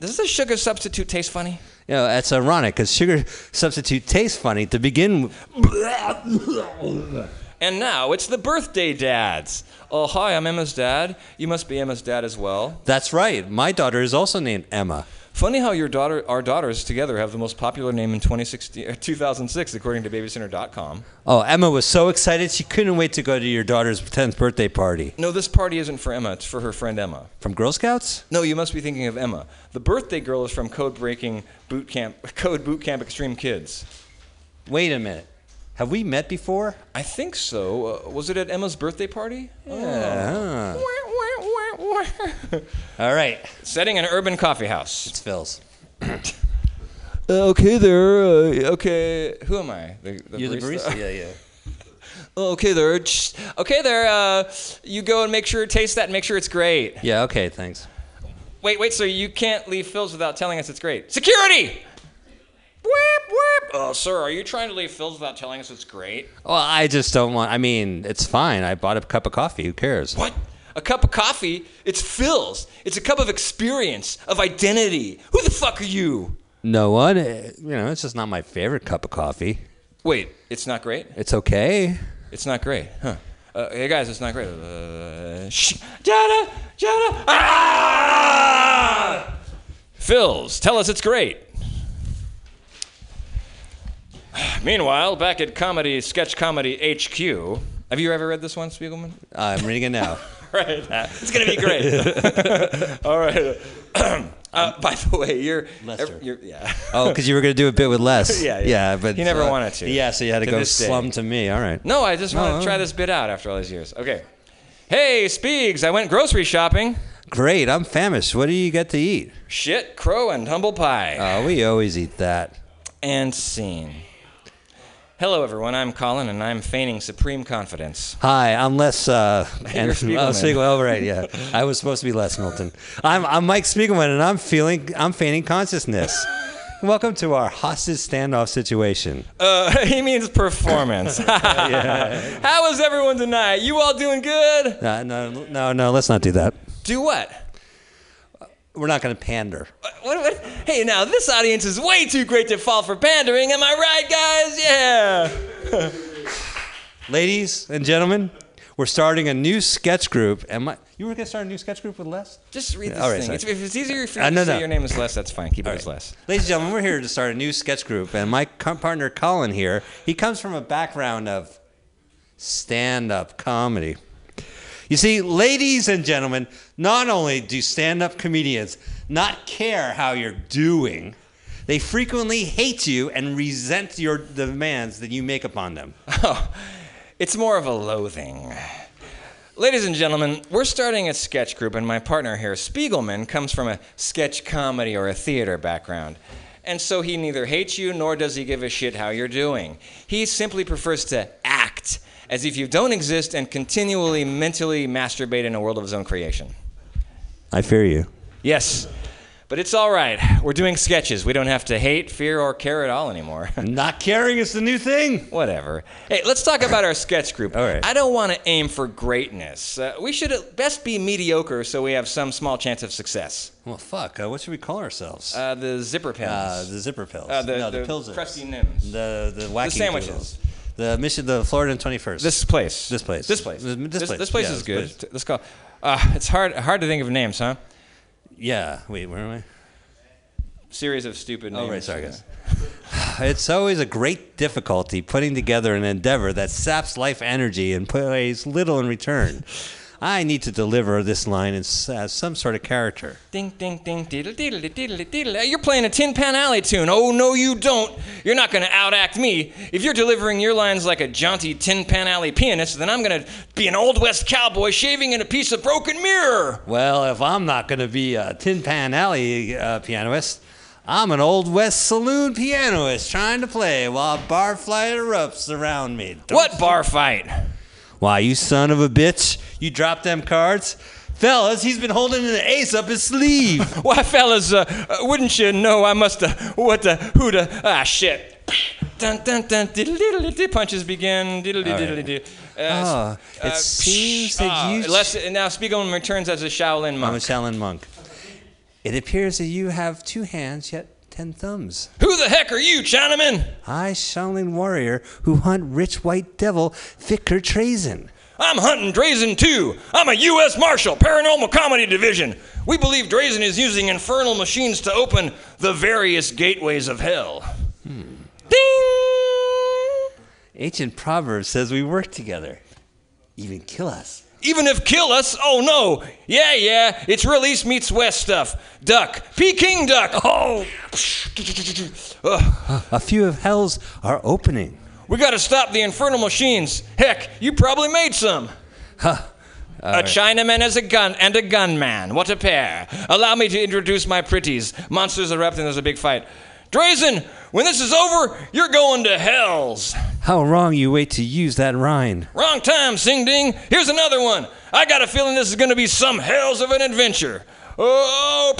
Does this sugar substitute taste funny? You know, that's ironic because sugar substitute tastes funny to begin with. And now it's the birthday dads. Oh, hi, I'm Emma's dad. You must be Emma's dad as well. That's right. My daughter is also named Emma. Funny how your daughter, our daughters together have the most popular name in 2016, uh, 2006, according to Babycenter.com. Oh, Emma was so excited she couldn't wait to go to your daughter's 10th birthday party. No, this party isn't for Emma. It's for her friend Emma. From Girl Scouts? No, you must be thinking of Emma. The birthday girl is from Code Breaking Boot Camp, Code Boot Camp Extreme Kids. Wait a minute. Have we met before? I think so. Uh, was it at Emma's birthday party? Yeah. All right. Setting an urban coffee house. It's Phil's. Uh, okay there. Uh, okay, who am I? The, the You're the barista? barista? Yeah, yeah. Oh, okay there. Okay there. Uh, you go and make sure taste that and make sure it's great. Yeah, okay, thanks. Wait, wait. So you can't leave Phil's without telling us it's great. Security. Whip, whip. Oh, sir, are you trying to leave Phil's without telling us it's great? Well, I just don't want. I mean, it's fine. I bought a cup of coffee. Who cares? What? A cup of coffee? It's Phil's. It's a cup of experience, of identity. Who the fuck are you? No one. eh, You know, it's just not my favorite cup of coffee. Wait, it's not great. It's okay. It's not great, huh? Uh, hey guys, it's not great. Uh, shh. Jada, Jada. Ah! Phil's, tell us it's great. Meanwhile, back at Comedy Sketch Comedy HQ, have you ever read this one, Spiegelman? I'm reading it now. right, it's gonna be great. All right. uh, by the way, you're Lester. You're, yeah. Oh, because you were going to do a bit with Les. Yeah, yeah. Yeah, but He never uh, wanted to, Yeah, so you had to, to go this day. slum to me. All right. No, I just want to try this bit out after all these years. Okay. Hey, Spiegs, I went grocery shopping. Great. I'm famished. What do you get to eat? Shit, crow, and humble pie. Oh, we always eat that. And scene. Hello, everyone. I'm Colin, and I'm feigning supreme confidence. Hi, I'm Les. Uh, oh, Spiegelman. Spiegel. Oh, right, yeah. I was supposed to be Les Milton. I'm, I'm Mike Spiegelman, and I'm feeling. I'm feigning consciousness. Welcome to our hostage standoff situation. Uh, he means performance. How was everyone tonight? You all doing good? No, no, no, no. Let's not do that. Do what? We're not going to pander. What, what? Hey, now this audience is way too great to fall for pandering. Am I right, guys? Yeah. Ladies and gentlemen, we're starting a new sketch group. Am I? You were going to start a new sketch group with Les? Just read this All right, thing. It's, if it's easier for you Uh, to no, say no. your name is Les, that's fine. Keep it All as right. Les. Ladies and gentlemen, we're here to start a new sketch group, and my co- partner Colin here, he comes from a background of stand-up comedy. You see, ladies and gentlemen, not only do stand-up comedians not care how you're doing, they frequently hate you and resent your demands that you make upon them. Oh, it's more of a loathing. Ladies and gentlemen, we're starting a sketch group, and my partner here, Spiegelman, comes from a sketch comedy or a theater background. And so he neither hates you nor does he give a shit how you're doing. He simply prefers to act as if you don't exist and continually mentally masturbate in a world of his own creation. I fear you. Yes, but it's all right. We're doing sketches. We don't have to hate, fear, or care at all anymore. Not caring is the new thing. Whatever. Hey, let's talk about our sketch group. All right. I don't want to aim for greatness. Uh, we should at best be mediocre so we have some small chance of success. Well, fuck. Uh, what should we call ourselves? Uh, the zipper pills. Uh, the zipper pills. Uh, the, no, the, the pills. crusty nims. The the wacky sandwiches. doodles. The mission. The Florida and Twenty First. This place. This place. This place. This, This, place. this place Yeah, is good. place. Let's go. Uh, it's hard hard to think of names, huh? Yeah. Wait. Where am I? Series of stupid names. Oh, right. Sorry, guys. It's always a great difficulty putting together an endeavor that saps life energy and pays little in return. I need to deliver this line in as some sort of character. Ding, ding, ding, diddle, diddle, diddle, diddle. Uh, You're playing a Tin Pan Alley tune. Oh, no, you don't. You're not going to outact me. If you're delivering your lines like a jaunty Tin Pan Alley pianist, then I'm going to be an Old West cowboy shaving in a piece of broken mirror. Well, if I'm not going to be a Tin Pan Alley uh, pianist, I'm an Old West saloon pianist trying to play while a bar fight erupts around me. Don't What bar fight? Why, you son of a bitch, you dropped them cards? Fellas, he's been holding an ace up his sleeve. Why, fellas, uh, uh, wouldn't you know I must have, what the, who the, ah, shit. Dun, dun, dun, diddle, diddle, diddle, punches begin, diddle, diddle, diddle, diddle. Ah, it seems that ah, you- less- now, Spiegelman returns as a Shaolin monk. I'm a. Shaolin monk. It appears that you have two hands, yet ten thumbs. Who the heck are you, Chinaman? I, Shaolin warrior, who hunt rich white devil Victor Drazen. I'm hunting Drazen too. I'm a U.S. Marshal, Paranormal Comedy Division. We believe Drazen is using infernal machines to open the various gateways of hell. Hmm. Ding. Ancient proverb says we work together. Even kill us. Even if kill us, oh no. Yeah, yeah, it's real East meets West stuff. Duck. Peking duck. Oh. oh. A few of hells are opening. We gotta stop the infernal machines. Heck, you probably made some. Huh. a Chinaman as a gun and a gunman. What a pair. Allow me to introduce my pretties. Monsters erupt and there's a big fight. Drazen, when this is over, you're going to hells. How wrong you wait to use that rhyme. Wrong time, Sing Ding. Here's another one. I got a feeling this is going to be some hells of an adventure. Oh,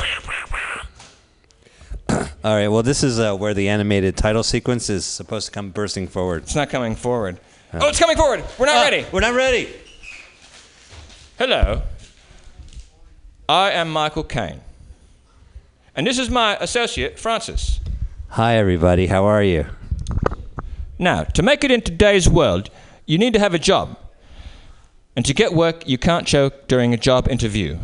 All right, well, this is uh, where the animated title sequence is supposed to come bursting forward. It's not coming forward. Oh, it's coming forward. We're not ready. We're not ready. Hello. I am Michael Caine. And this is my associate, Francis. Hi, everybody. How are you? Now, to make it in today's world, you need to have a job. And to get work, you can't choke during a job interview.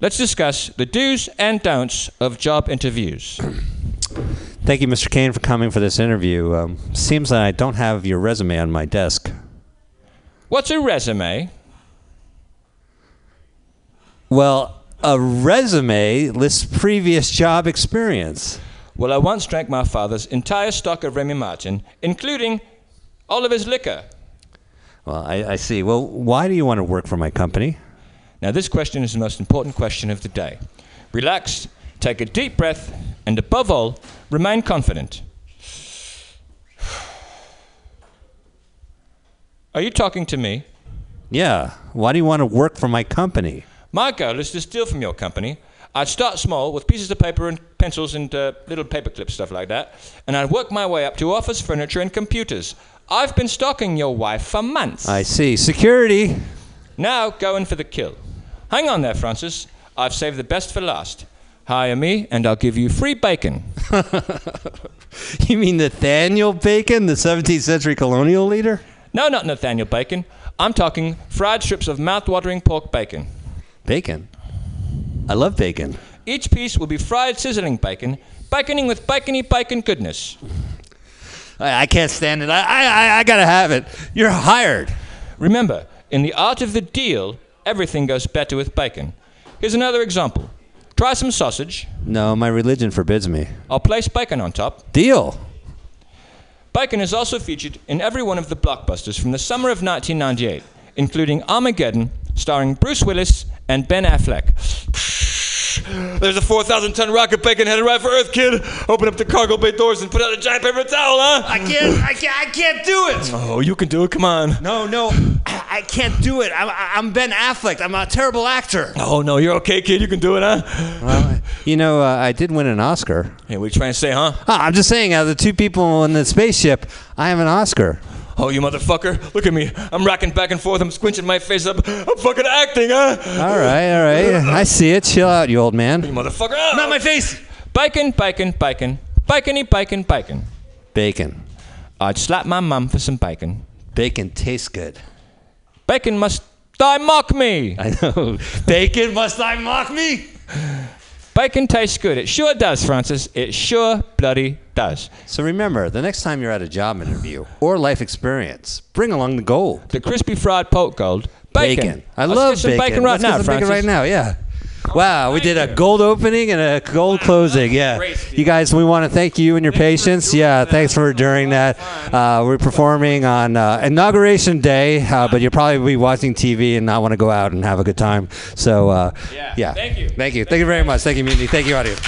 Let's discuss the do's and don'ts of job interviews. Thank you, Mr. Caine, for coming for this interview. Um, seems that I don't have your resume on my desk. What's a resume? Well, a resume lists previous job experience. Well, I once drank my father's entire stock of Remy Martin, including all of his liquor. Well, I, I see. Well, why do you want to work for my company? Now, this question is the most important question of the day. Relax, take a deep breath, and above all, remain confident. Are you talking to me? Yeah. Why do you want to work for my company? My goal is to steal from your company. I'd start small with pieces of paper and pencils and uh, little paper clips, stuff like that, and I'd work my way up to office furniture and computers. I've been stalking your wife for months. I see. Security. Now go in for the kill. Hang on there, Francis. I've saved the best for last. Hire me, and I'll give you free bacon. You mean Nathaniel Bacon, the 17th century colonial leader? No, not Nathaniel Bacon. I'm talking fried strips of mouth-watering pork bacon. Bacon? I love bacon. Each piece will be fried sizzling bacon, baconing with bacony bacon goodness. I, I can't stand it. I, I, I gotta have it. You're hired. Remember, in the art of the deal, everything goes better with bacon. Here's another example. Try some sausage. No, my religion forbids me. I'll place bacon on top. Deal. Bacon is also featured in every one of the blockbusters from the summer of 1998. including Armageddon, starring Bruce Willis and Ben Affleck. There's a 4,000 ton rocket bacon headed right for Earth, kid. Open up the cargo bay doors and put out a giant paper towel, huh? I can't, I can't, I can't do it. Oh, you can do it. Come on. No, no, I, I can't do it. I'm, I'm Ben Affleck. I'm a terrible actor. Oh, no, you're okay, kid. You can do it, huh? Well, you know, uh, I did win an Oscar. Hey, what are you trying to say, huh? Ah, I'm just saying, out of the two people in the spaceship, I have an Oscar. Oh, you motherfucker. Look at me. I'm rocking back and forth. I'm squinching my face up. I'm fucking acting, huh? All right, all right. I see it. Chill out, you old man. You motherfucker. Not my face. Bacon, bacon, bacon. Bacony, bacon, bacon. Bacon. I'd slap my mum for some bacon. Bacon tastes good. Bacon must die mock me. I know. Bacon, must I mock me? Bacon tastes good. It sure does, Francis. It sure bloody does. So remember, the next time you're at a job interview or life experience, bring along the gold. The crispy fried poke gold. Bacon. I Let's love get some bacon. bacon right Let's now, get some bacon Francis. right now. Yeah. Wow, we did a gold opening and a gold closing. Yeah, you guys, we want to thank you and your patience. Yeah, thanks for during that. Uh, we're performing on uh, inauguration day, uh, but you'll probably be watching TV and not want to go out and have a good time. So, uh, yeah, thank you. thank you, thank you very much. Thank you, Mutiny. Thank you, audience.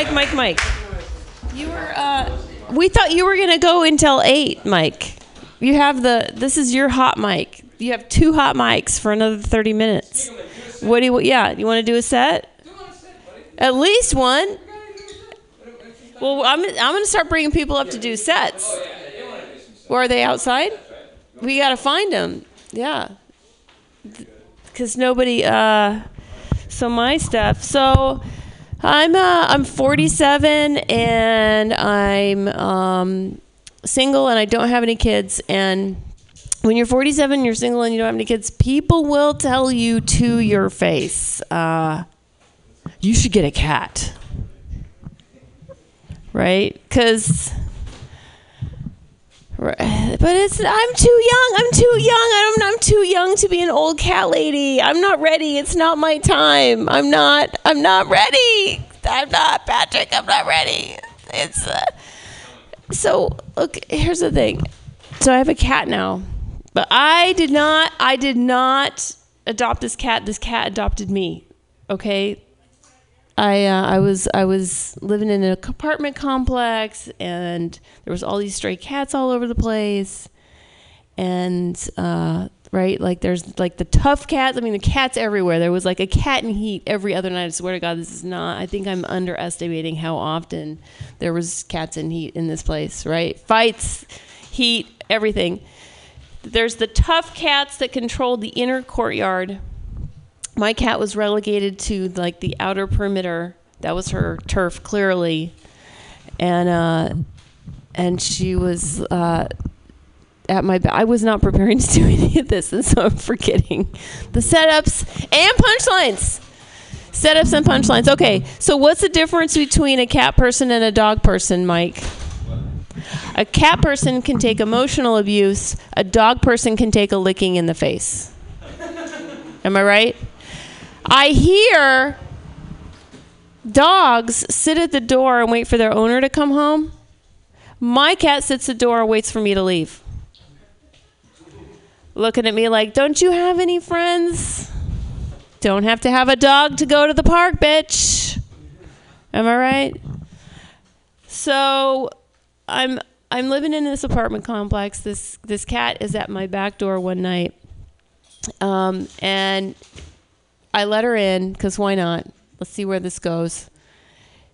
Mike, Mike, Mike. You were. Uh, we thought you were gonna go until eight, Mike. You have the. This is your hot mic. You have two hot mics for another thirty minutes. What do you? Yeah, you want to do a set? At least one. Well, I'm. I'm gonna start bringing people up to do sets. Where are they outside? We gotta find them. Yeah. Because nobody. Uh, so my stuff. So I'm uh, I'm 47 and I'm um, single and I don't have any kids. And when you're 47, you're single and you don't have any kids. People will tell you to your face, uh, you should get a cat, right? Because. But it's I'm too young. I'm too young. I don't, I'm too young to be an old cat lady. I'm not ready. It's not my time. I'm not. I'm not ready. I'm not Patrick. I'm not ready. It's uh, so look. Here's the thing. So I have a cat now, but I did not. I did not adopt this cat. This cat adopted me. Okay. I uh, I was I was living in an apartment complex, and there was all these stray cats all over the place, and uh, right like there's like the tough cats. I mean, the cats everywhere. There was like a cat in heat every other night. I swear to God, this is not. I think I'm underestimating how often there was cats in heat in this place. Right, fights, heat, everything. There's the tough cats that controlled the inner courtyard my cat was relegated to like the outer perimeter. That was her turf, clearly, and uh, and she was uh, at my. Ba- I was not preparing to do any of this, and so I'm forgetting the setups and punchlines. Setups and punchlines. Okay, so what's the difference between a cat person and a dog person, Mike? A cat person can take emotional abuse. A dog person can take a licking in the face. Am I right? I hear dogs sit at the door and wait for their owner to come home. My cat sits at the door and waits for me to leave. Looking at me like, don't you have any friends? Don't have to have a dog to go to the park, bitch. Am I right? So I'm I'm living in this apartment complex. This this cat is at my back door one night. Um, and I let her in because why not? Let's see where this goes.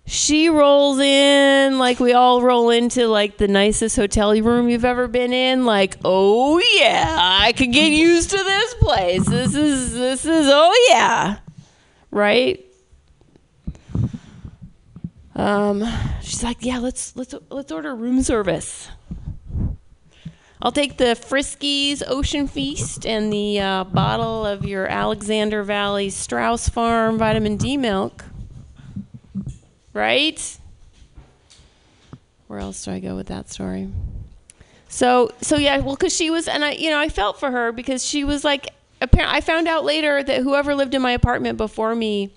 She rolls in like we all roll into like the nicest hotel room you've ever been in. Like, oh yeah, I could get used to this place. This is this is oh yeah, right? Um, she's like, yeah, let's let's let's order room service. I'll take the Friskies Ocean Feast and the uh, bottle of your Alexander Valley Strauss Farm vitamin D milk. Right? Where else do I go with that story? So, so yeah, well, because she was, and I, you know, I felt for her because she was like, apparently, I found out later that whoever lived in my apartment before me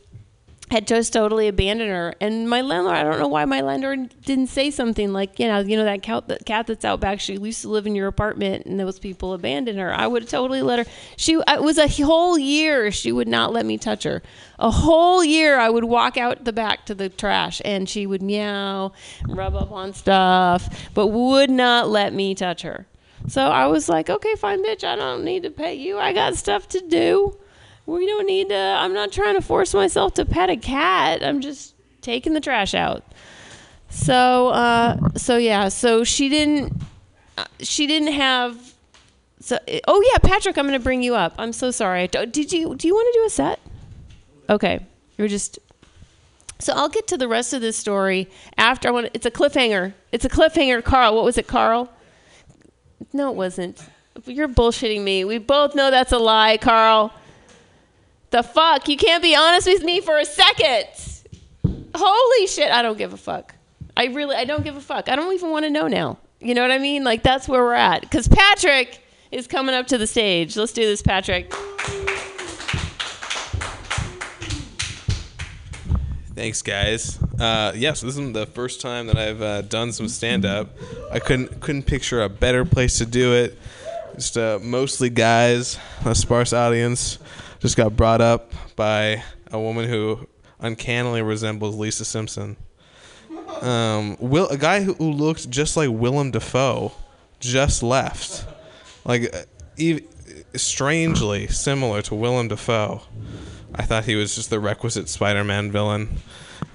had just totally abandoned her. And my landlord, I don't know why my landlord didn't say something like, you know, you know that cat, that cat that's out back. She used to live in your apartment, and those people abandoned her. I would have totally let her. She uh, it was a whole year. She would not let me touch her. A whole year, I would walk out the back to the trash, and she would meow, rub up on stuff, but would not let me touch her. So I was like, okay, fine, bitch. I don't need to pay you. I got stuff to do we don't need to i'm not trying to force myself to pet a cat. I'm just taking the trash out. So uh so yeah so she didn't uh, she didn't have so oh yeah patrick i'm gonna bring you up. I'm so sorry. Did you do you want to do a set? Okay you're just so i'll get to the rest of this story after i want it's a cliffhanger. It's a cliffhanger carl. What was it carl? No it wasn't. You're bullshitting me. We both know that's a lie carl the fuck? You can't be honest with me for a second. Holy shit, I don't give a fuck. I really, I don't give a fuck. I don't even want to know now. You know what I mean? Like, that's where we're at. Because Patrick is coming up to the stage. Let's do this, Patrick. Thanks, guys. Uh, yes, yeah, so this is the first time that I've uh, done some stand up. I couldn't couldn't picture a better place to do it. Just uh, mostly guys, a sparse audience just got brought up by a woman who uncannily resembles Lisa Simpson. Um, Will a guy who, who looked just like Willem Dafoe just left, like uh, strangely similar to Willem Dafoe. I thought he was just the requisite Spider-Man villain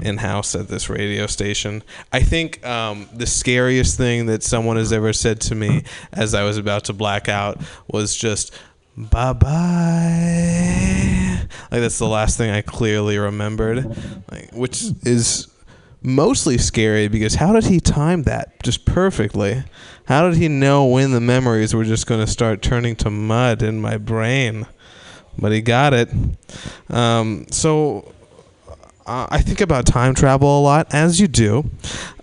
in house at this radio station. I think um, the scariest thing that someone has ever said to me as I was about to black out was just bye bye. Like that's the last thing I clearly remembered, like, which is mostly scary because how did he time that just perfectly? How did he know when the memories were just going to start turning to mud in my brain? But he got it. Um, so uh, I think about time travel a lot, as you do.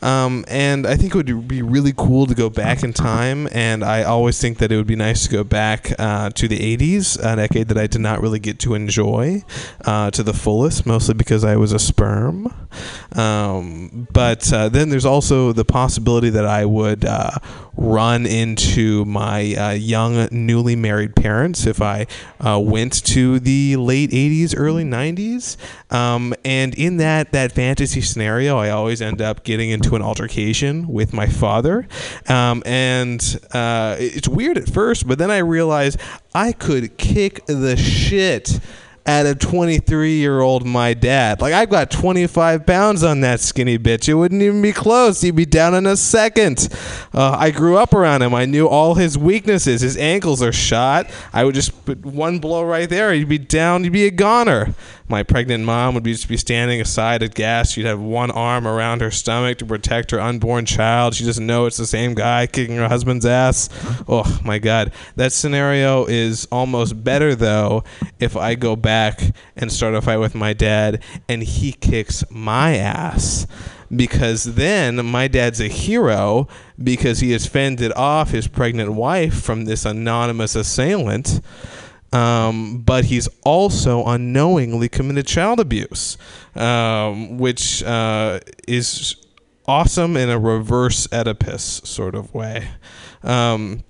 Um, and I think it would be really cool to go back in time. And I always think that it would be nice to go back uh, to the 80s, a decade that I did not really get to enjoy uh, to the fullest, mostly because I was a sperm. Um, but uh, then there's also the possibility that I would uh, run into my uh, young, newly married parents if I uh, went to the late 80s, early 90s. Um, and in that, that fantasy scenario, I always end up getting into an altercation with my father. Um, and uh, it's weird at first, but then I realized I could kick the shit at a 23 year old my dad. Like I've got 25 pounds on that skinny bitch. It wouldn't even be close. He'd be down in a second. Uh, I grew up around him. I knew all his weaknesses. His ankles are shot. I would just put one blow right there. He'd be down. He'd be a goner. My pregnant mom would be just be standing aside at gas. She'd have one arm around her stomach to protect her unborn child. She doesn't know it's the same guy kicking her husband's ass. Oh my god. That scenario is almost better though if I go back and start a fight with my dad and he kicks my ass because then my dad's a hero because he has fended off his pregnant wife from this anonymous assailant um, but he's also unknowingly committed child abuse, um, which uh, is awesome in a reverse Oedipus sort of way. Um,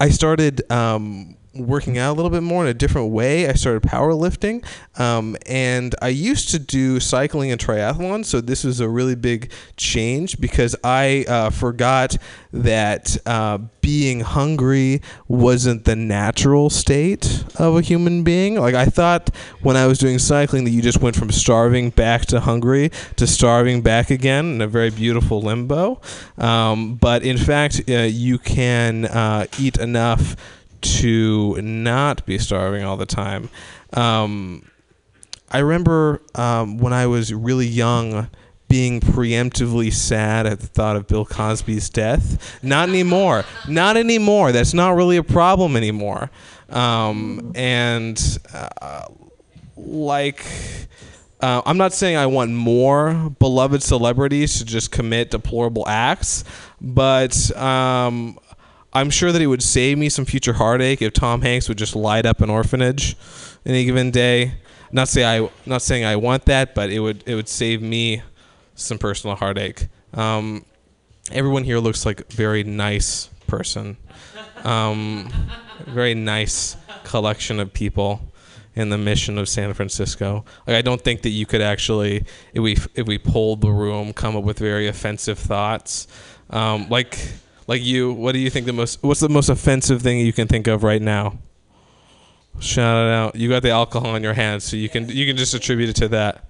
I started um, working out a little bit more in a different way. I started powerlifting, um, and I used to do cycling and triathlon. So this was a really big change because I uh, forgot that uh, being hungry wasn't the natural state of a human being. Like I thought when I was doing cycling that you just went from starving back to hungry to starving back again in a very beautiful limbo. Um, but in fact, uh, you can uh, eat enough to not be starving all the time. Um, I remember um, when I was really young being preemptively sad at the thought of Bill Cosby's death. Not anymore. Not anymore. That's not really a problem anymore. Um, and uh, like. Uh, I'm not saying I want more beloved celebrities to just commit deplorable acts, but um, I'm sure that it would save me some future heartache if Tom Hanks would just light up an orphanage any given day. Not say I, not saying I want that, but it would it would save me some personal heartache. Um, everyone here looks like a very nice person. Um, very nice collection of people in the mission of San Francisco. Like I don't think that you could actually, if we if we polled the room, come up with very offensive thoughts. Um, like like you, what do you think the most? What's the most offensive thing you can think of right now? Shout it out. You got the alcohol in your hands, so you can you can just attribute it to that.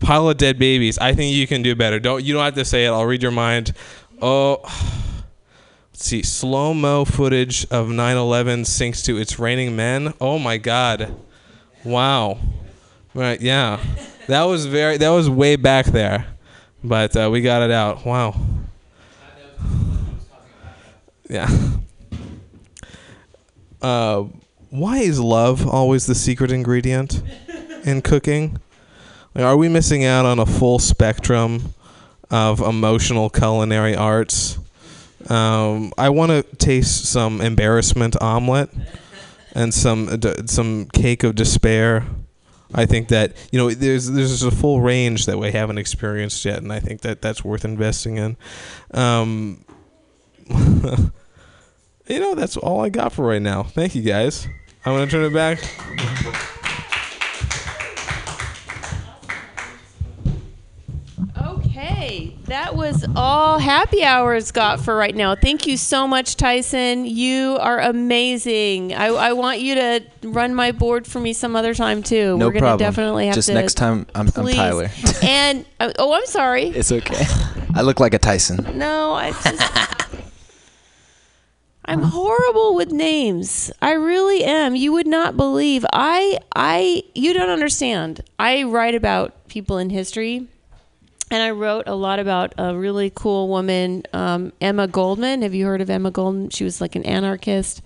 Pile of dead babies. I think you can do better. Don't you don't have to say it. I'll read your mind. Oh, let's see. Slow mo footage of 9/11 sinks to "It's Raining Men." Oh my God! Wow. Right. Yeah. That was very. That was way back there, but uh, we got it out. Wow. Yeah. Uh, why is love always the secret ingredient in cooking? Like, are we missing out on a full spectrum of emotional culinary arts? Um, I want to taste some embarrassment omelet and some d- some cake of despair. I think that you know there's there's a full range that we haven't experienced yet, and I think that that's worth investing in. Um, you know, that's all I got for right now. Thank you guys. I'm gonna turn it back. Okay, that was all happy hours got for right now. Thank you so much, Tyson. You are amazing. I, I want you to run my board for me some other time too. No We're gonna problem. definitely have Just to. Just next time, I'm, I'm. Tyler. and oh, I'm sorry. It's okay. I look like a Tyson. No, I just. I'm horrible with names. I really am. You would not believe. I I you don't understand. I write about people in history. And I wrote a lot about a really cool woman, um, Emma Goldman. Have you heard of Emma Goldman? She was like an anarchist.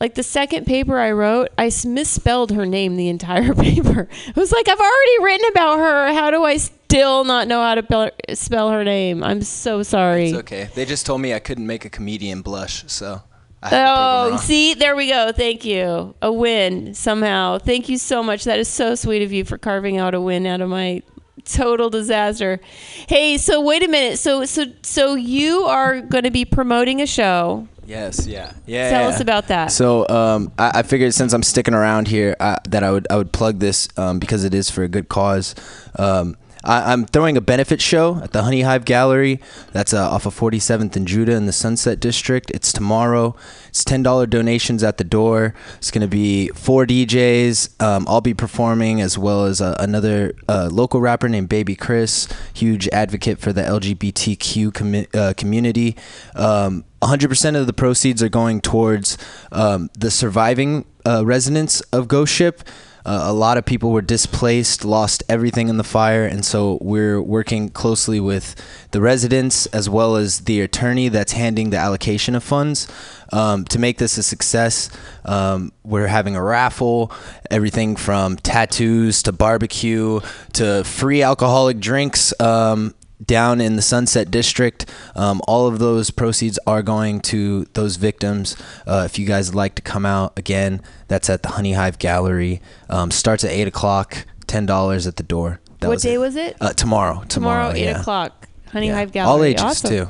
Like the second paper I wrote, I misspelled her name the entire paper. It was like I've already written about her. How do I still not know how to spell her name? I'm so sorry. It's okay. They just told me I couldn't make a comedian blush, so. I had to prove 'em Oh, see, there we go. Thank you. A win somehow. Thank you so much. That is so sweet of you for carving out a win out of my total disaster. Hey, so wait a minute. So so so you are going to be promoting a show. Yes, yeah, yeah. Tell yeah. us about that. So um, I, I figured since I'm sticking around here, uh, that I would I would plug this um, because it is for a good cause. Um, I, I'm throwing a benefit show at the Honey Hive Gallery. That's uh, off of 47th and Judah in the Sunset District. It's tomorrow. It's ten dollar donations at the door. It's gonna be four DJs. Um, I'll be performing as well as uh, another uh, local rapper named Baby Chris, huge advocate for the LGBTQ commu- uh, community. Um, 100% of the proceeds are going towards um, the surviving uh, residents of Ghost Ship. Uh, a lot of people were displaced, lost everything in the fire, and so we're working closely with the residents as well as the attorney that's handing the allocation of funds um, to make this a success. Um, we're having a raffle, everything from tattoos to barbecue to free alcoholic drinks. Um, down in the Sunset District. Um, all of those proceeds are going to those victims. Uh, if you guys would like to come out again, that's at the Honey Hive Gallery. Um, starts at eight o'clock. Ten dollars at the door. That what was day it. was it? Uh, tomorrow. Tomorrow, Tomorrow. eight yeah. o'clock. Honey Yeah. Hive Gallery. All ages awesome. too.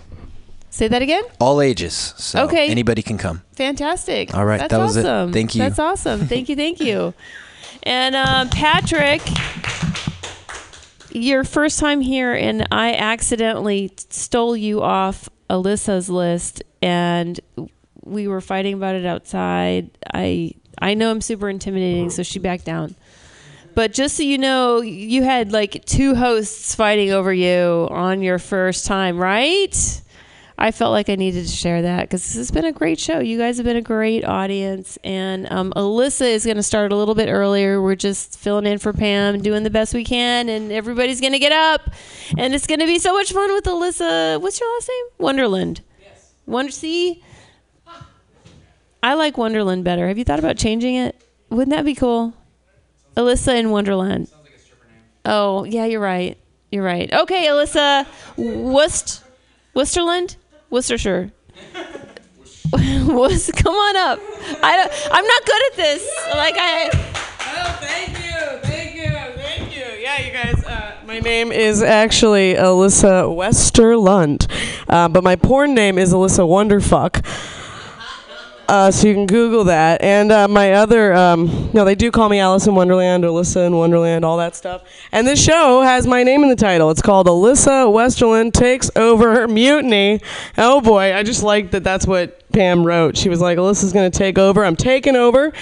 Say that again. All ages. So Okay. Anybody can come. Fantastic. All right, That's that was it. awesome. Thank you. That's awesome. Thank you. Thank you. And um, Patrick, your first time here, and I accidentally stole you off Alyssa's list, and we were fighting about it outside. I I know I'm super intimidating, so she backed down. But just so you know, you had like two hosts fighting over you on your first time, right? I felt like I needed to share that because this has been a great show. You guys have been a great audience, and um, Alyssa is going to start a little bit earlier. We're just filling in for Pam, doing the best we can, and everybody's going to get up, and it's going to be so much fun with Alyssa. What's your last name? Wonderland. Yes. Wonder. See, I like Wonderland better. Have you thought about changing it? Wouldn't that be cool? Alyssa in Wonderland. Like Oh, yeah, you're right. You're right. Okay, Alyssa. Worcest, Worcesterland? Worcestershire. Was come on up. I don't, I'm not good at this. Like I. Oh, thank you, thank you, thank you. Yeah, you guys. Uh, my name is actually Alyssa Westerlund, uh, but my porn name is Alyssa Wonderfuck. Uh, so you can Google that. And uh, my other, um, no, they do call me Alice in Wonderland, Alyssa in Wonderland, all that stuff. And this show has my name in the title. It's called Alyssa Westerland Takes Over Mutiny. Oh boy, I just like that that's what Pam wrote. She was like, Alyssa's going to take over. I'm taking over.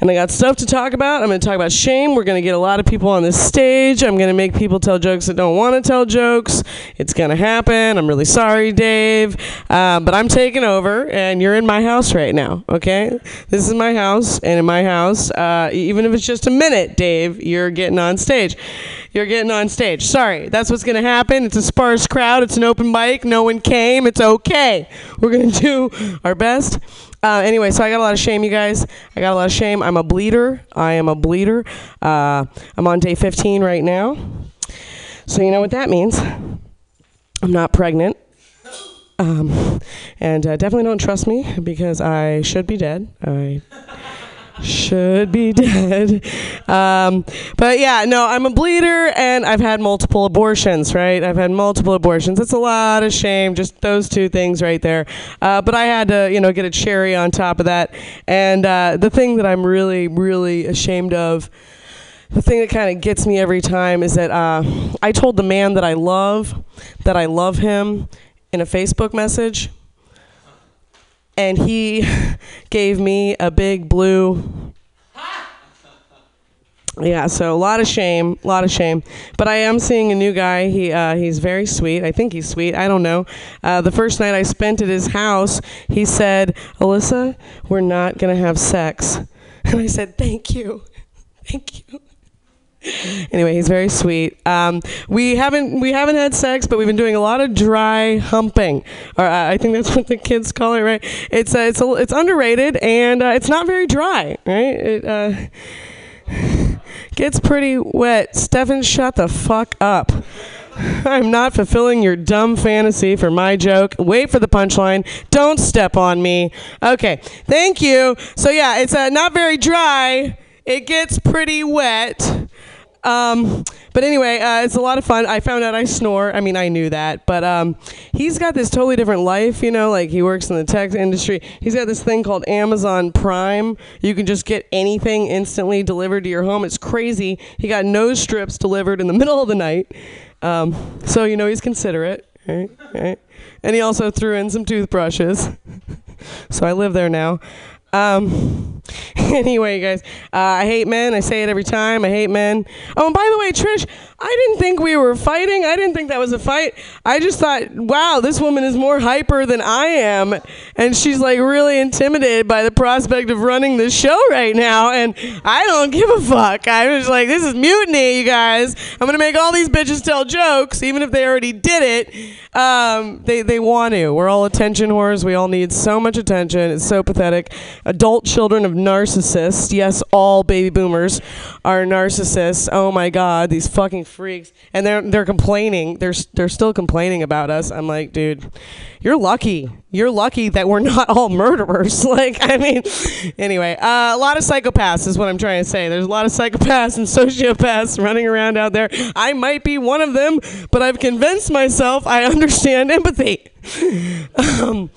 And I got stuff to talk about. I'm going to talk about shame. We're going to get a lot of people on this stage. I'm going to make people tell jokes that don't want to tell jokes. It's going to happen. I'm really sorry, Dave. Uh, but I'm taking over, and you're in my house right now, okay? This is my house, and in my house, uh, even if it's just a minute, Dave, you're getting on stage. You're getting on stage. Sorry, that's what's going to happen. It's a sparse crowd. It's an open mic. No one came. It's okay. We're going to do our best. Uh, anyway, so I got a lot of shame, you guys. I got a lot of shame. I'm a bleeder. I am a bleeder. Uh, I'm on day 15 right now. So you know what that means. I'm not pregnant. Um, and uh, definitely don't trust me because I should be dead. I should be dead. Um, but yeah, no, I'm a bleeder and I've had multiple abortions, right? I've had multiple abortions. It's a lot of shame, just those two things right there. Uh, but I had to, you know, get a cherry on top of that. And uh, the thing that I'm really, really ashamed of. The thing that kind of gets me every time is that uh, I told the man that I love that I love him in a Facebook message and he gave me a big blue. Yeah, so a lot of shame, a lot of shame. But I am seeing a new guy. He uh, he's very sweet. I think he's sweet. I don't know. Uh, the first night I spent at his house, he said, "Alyssa, we're not gonna have sex," and I said, "Thank you, thank you." anyway, he's very sweet. Um, we haven't we haven't had sex, but we've been doing a lot of dry humping. Or uh, I think that's what the kids call it, right? It's uh, it's a, it's underrated and uh, it's not very dry, right? It uh, gets pretty wet. Stefan, shut the fuck up. I'm not fulfilling your dumb fantasy for my joke. Wait for the punchline. Don't step on me. Okay, thank you. So yeah, it's uh, not very dry. It gets pretty wet. Um, but anyway, uh, it's a lot of fun. I found out I snore. I mean, I knew that, but um, he's got this totally different life. You know, like he works in the tech industry. He's got this thing called Amazon Prime. You can just get anything instantly delivered to your home. It's crazy. He got nose strips delivered in the middle of the night. Um, so you know he's considerate, right? right? And he also threw in some toothbrushes. so I live there now. Um, anyway, guys, uh, I hate men. I say it every time. I hate men. Oh, and by the way, Trish, I didn't think we were fighting. I didn't think that was a fight. I just thought, wow, this woman is more hyper than I am. And she's like really intimidated by the prospect of running this show right now. And I don't give a fuck. I was like, this is mutiny, you guys. I'm going to make all these bitches tell jokes, even if they already did it. Um, they, they want to. We're all attention whores. We all need so much attention. It's so pathetic. Adult children of narcissists. Yes, all baby boomers are narcissists. Oh my God, these fucking freaks, and they're they're complaining. They're they're still complaining about us. I'm like, dude, you're lucky. You're lucky that we're not all murderers. like, I mean, anyway, uh, a lot of psychopaths is what I'm trying to say. There's a lot of psychopaths and sociopaths running around out there. I might be one of them, but I've convinced myself I understand empathy. um,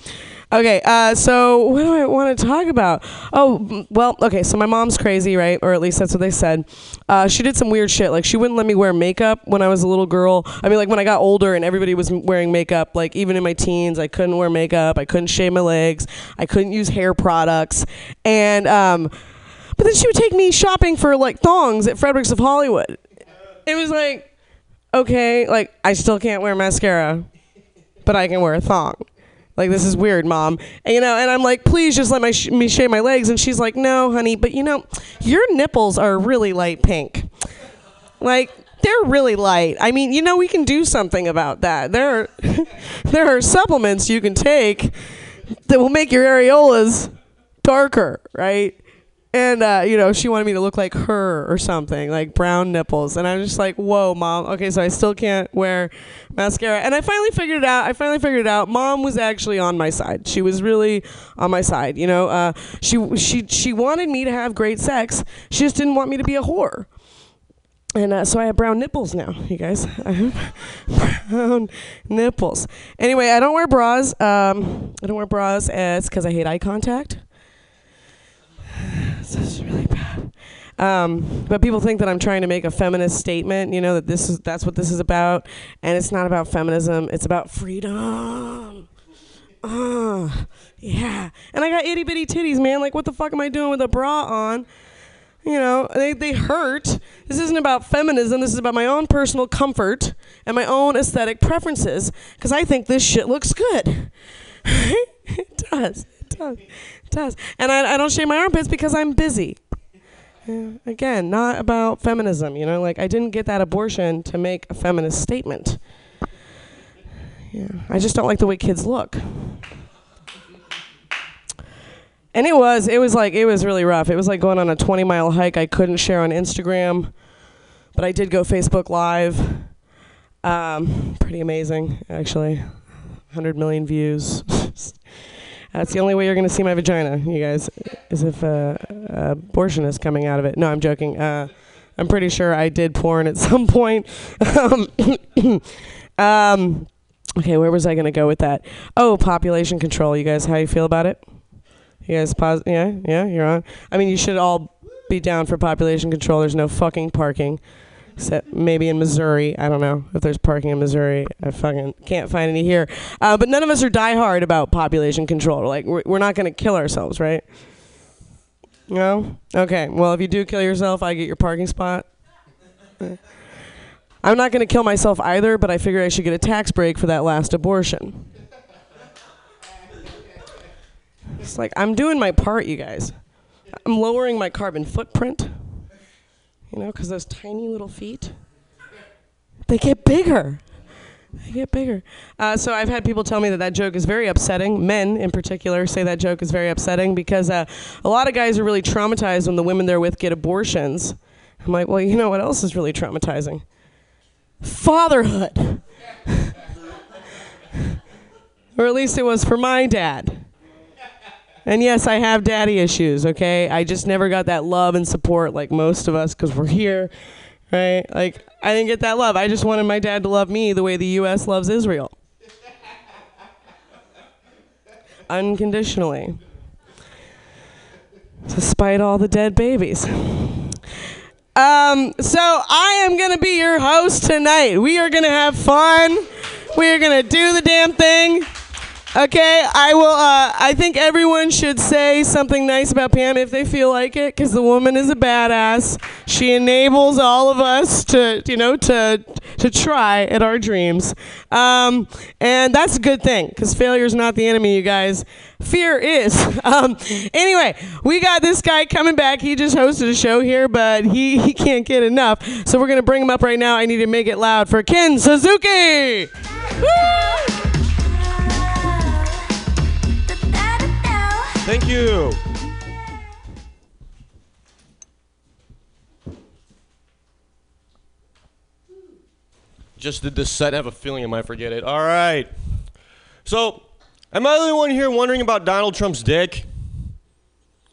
Okay, uh, so what do I want to talk about? Oh, well, okay, so my mom's crazy, right? Or at least that's what they said. Uh, she did some weird shit. Like, she wouldn't let me wear makeup when I was a little girl. I mean, like, when I got older and everybody was wearing makeup, like, even in my teens, I couldn't wear makeup. I couldn't shave my legs. I couldn't use hair products. And, um, but then she would take me shopping for, like, thongs at Fredericks of Hollywood. It was like, okay, like, I still can't wear mascara, but I can wear a thong Like this is weird, mom. And, you know, and I'm like, please just let my sh- me shave my legs. And she's like, no, honey, but you know, your nipples are really light pink. Like they're really light. I mean, you know, we can do something about that. There, are, there are supplements you can take that will make your areolas darker, right? And uh, you know, she wanted me to look like her or something, like brown nipples. And I was just like, "Whoa, mom. Okay, so I still can't wear mascara." And I finally figured it out. I finally figured it out. Mom was actually on my side. She was really on my side. You know, uh, she she she wanted me to have great sex. She just didn't want me to be a whore. And uh, so I have brown nipples now, you guys. I have brown nipples. Anyway, I don't wear bras. Um, I don't wear bras. Uh, it's because I hate eye contact. this is really bad. Um, but people think that I'm trying to make a feminist statement. You know that this is that's what this is about, and it's not about feminism. It's about freedom. Ah, yeah. And I got itty bitty titties, man. Like, what the fuck am I doing with a bra on? You know, they, they hurt. This isn't about feminism. This is about my own personal comfort and my own aesthetic preferences because I think this shit looks good. it does. It does. Does. And I, I don't shave my armpits because I'm busy. Yeah, again, not about feminism. You know, like I didn't get that abortion to make a feminist statement. Yeah, I just don't like the way kids look. And it was, it was like, it was really rough. It was like going on a 20 mile hike I couldn't share on Instagram, but I did go Facebook Live. Um, pretty amazing, actually. 100 million views. That's the only way you're going to see my vagina, you guys, is if uh, abortion is coming out of it. No, I'm joking. Uh, I'm pretty sure I did porn at some point. um, um, okay, where was I going to go with that? Oh, population control. You guys, how you feel about it? You guys? Yeah, yeah, you're on. I mean, you should all be down for population control. There's no fucking parking, except maybe in Missouri. I don't know if there's parking in Missouri. I fucking can't find any here. Uh, but none of us are diehard about population control. Like, we're, we're not going to kill ourselves, right? No? Okay. Well, if you do kill yourself, I get your parking spot. I'm not going to kill myself either, but I figure I should get a tax break for that last abortion. It's like I'm doing my part, you guys. I'm lowering my carbon footprint. You know, because those tiny little feet, they get bigger. They get bigger. Uh, so I've had people tell me that that joke is very upsetting. Men, in particular, say that joke is very upsetting because uh, a lot of guys are really traumatized when the women they're with get abortions. I'm like, well, you know what else is really traumatizing? Fatherhood. or at least it was for my dad. And yes, I have daddy issues, okay? I just never got that love and support like most of us because we're here, right? Like, I didn't get that love. I just wanted my dad to love me the way the U.S. loves Israel unconditionally, despite all the dead babies. Um, so I am gonna be your host tonight. We are gonna have fun. We are gonna do the damn thing. Okay, I will. Uh, I think everyone should say something nice about Pam if they feel like it, because the woman is a badass. She enables all of us to, you know, to to try at our dreams, um, and that's a good thing, because failure is not the enemy, you guys. Fear is. Um, anyway, we got this guy coming back. He just hosted a show here, but he he can't get enough, so we're gonna bring him up right now. I need to make it loud for Ken Suzuki. Woo! Thank you. Just did this set. I have a feeling I might forget it. All right. So, am I the only one here wondering about Donald Trump's dick?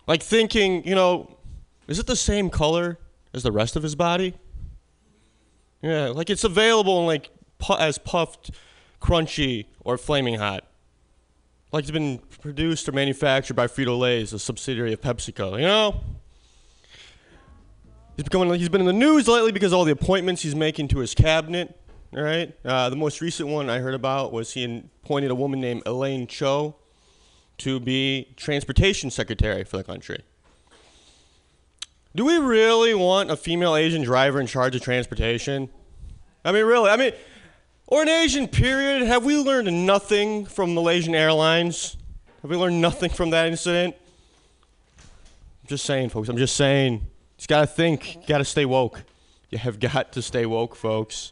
Like thinking, you know, is it the same color as the rest of his body? Yeah, like it's available in like pu- as puffed, crunchy, or flaming hot. Like it's been produced or manufactured by Frito Lay's, a subsidiary of PepsiCo. You know, he's becoming he's been in the news lately because of all the appointments he's making to his cabinet. All right, uh, the most recent one I heard about was he appointed a woman named Elaine Chao to be transportation secretary for the country. Do we really want a female Asian driver in charge of transportation? I mean, really? I mean, or an Asian period. Have we learned nothing from Malaysian Airlines? Have we learned nothing from that incident? I'm just saying, folks. I'm just saying. Just gotta think. You Gotta stay woke. You have got to stay woke, folks.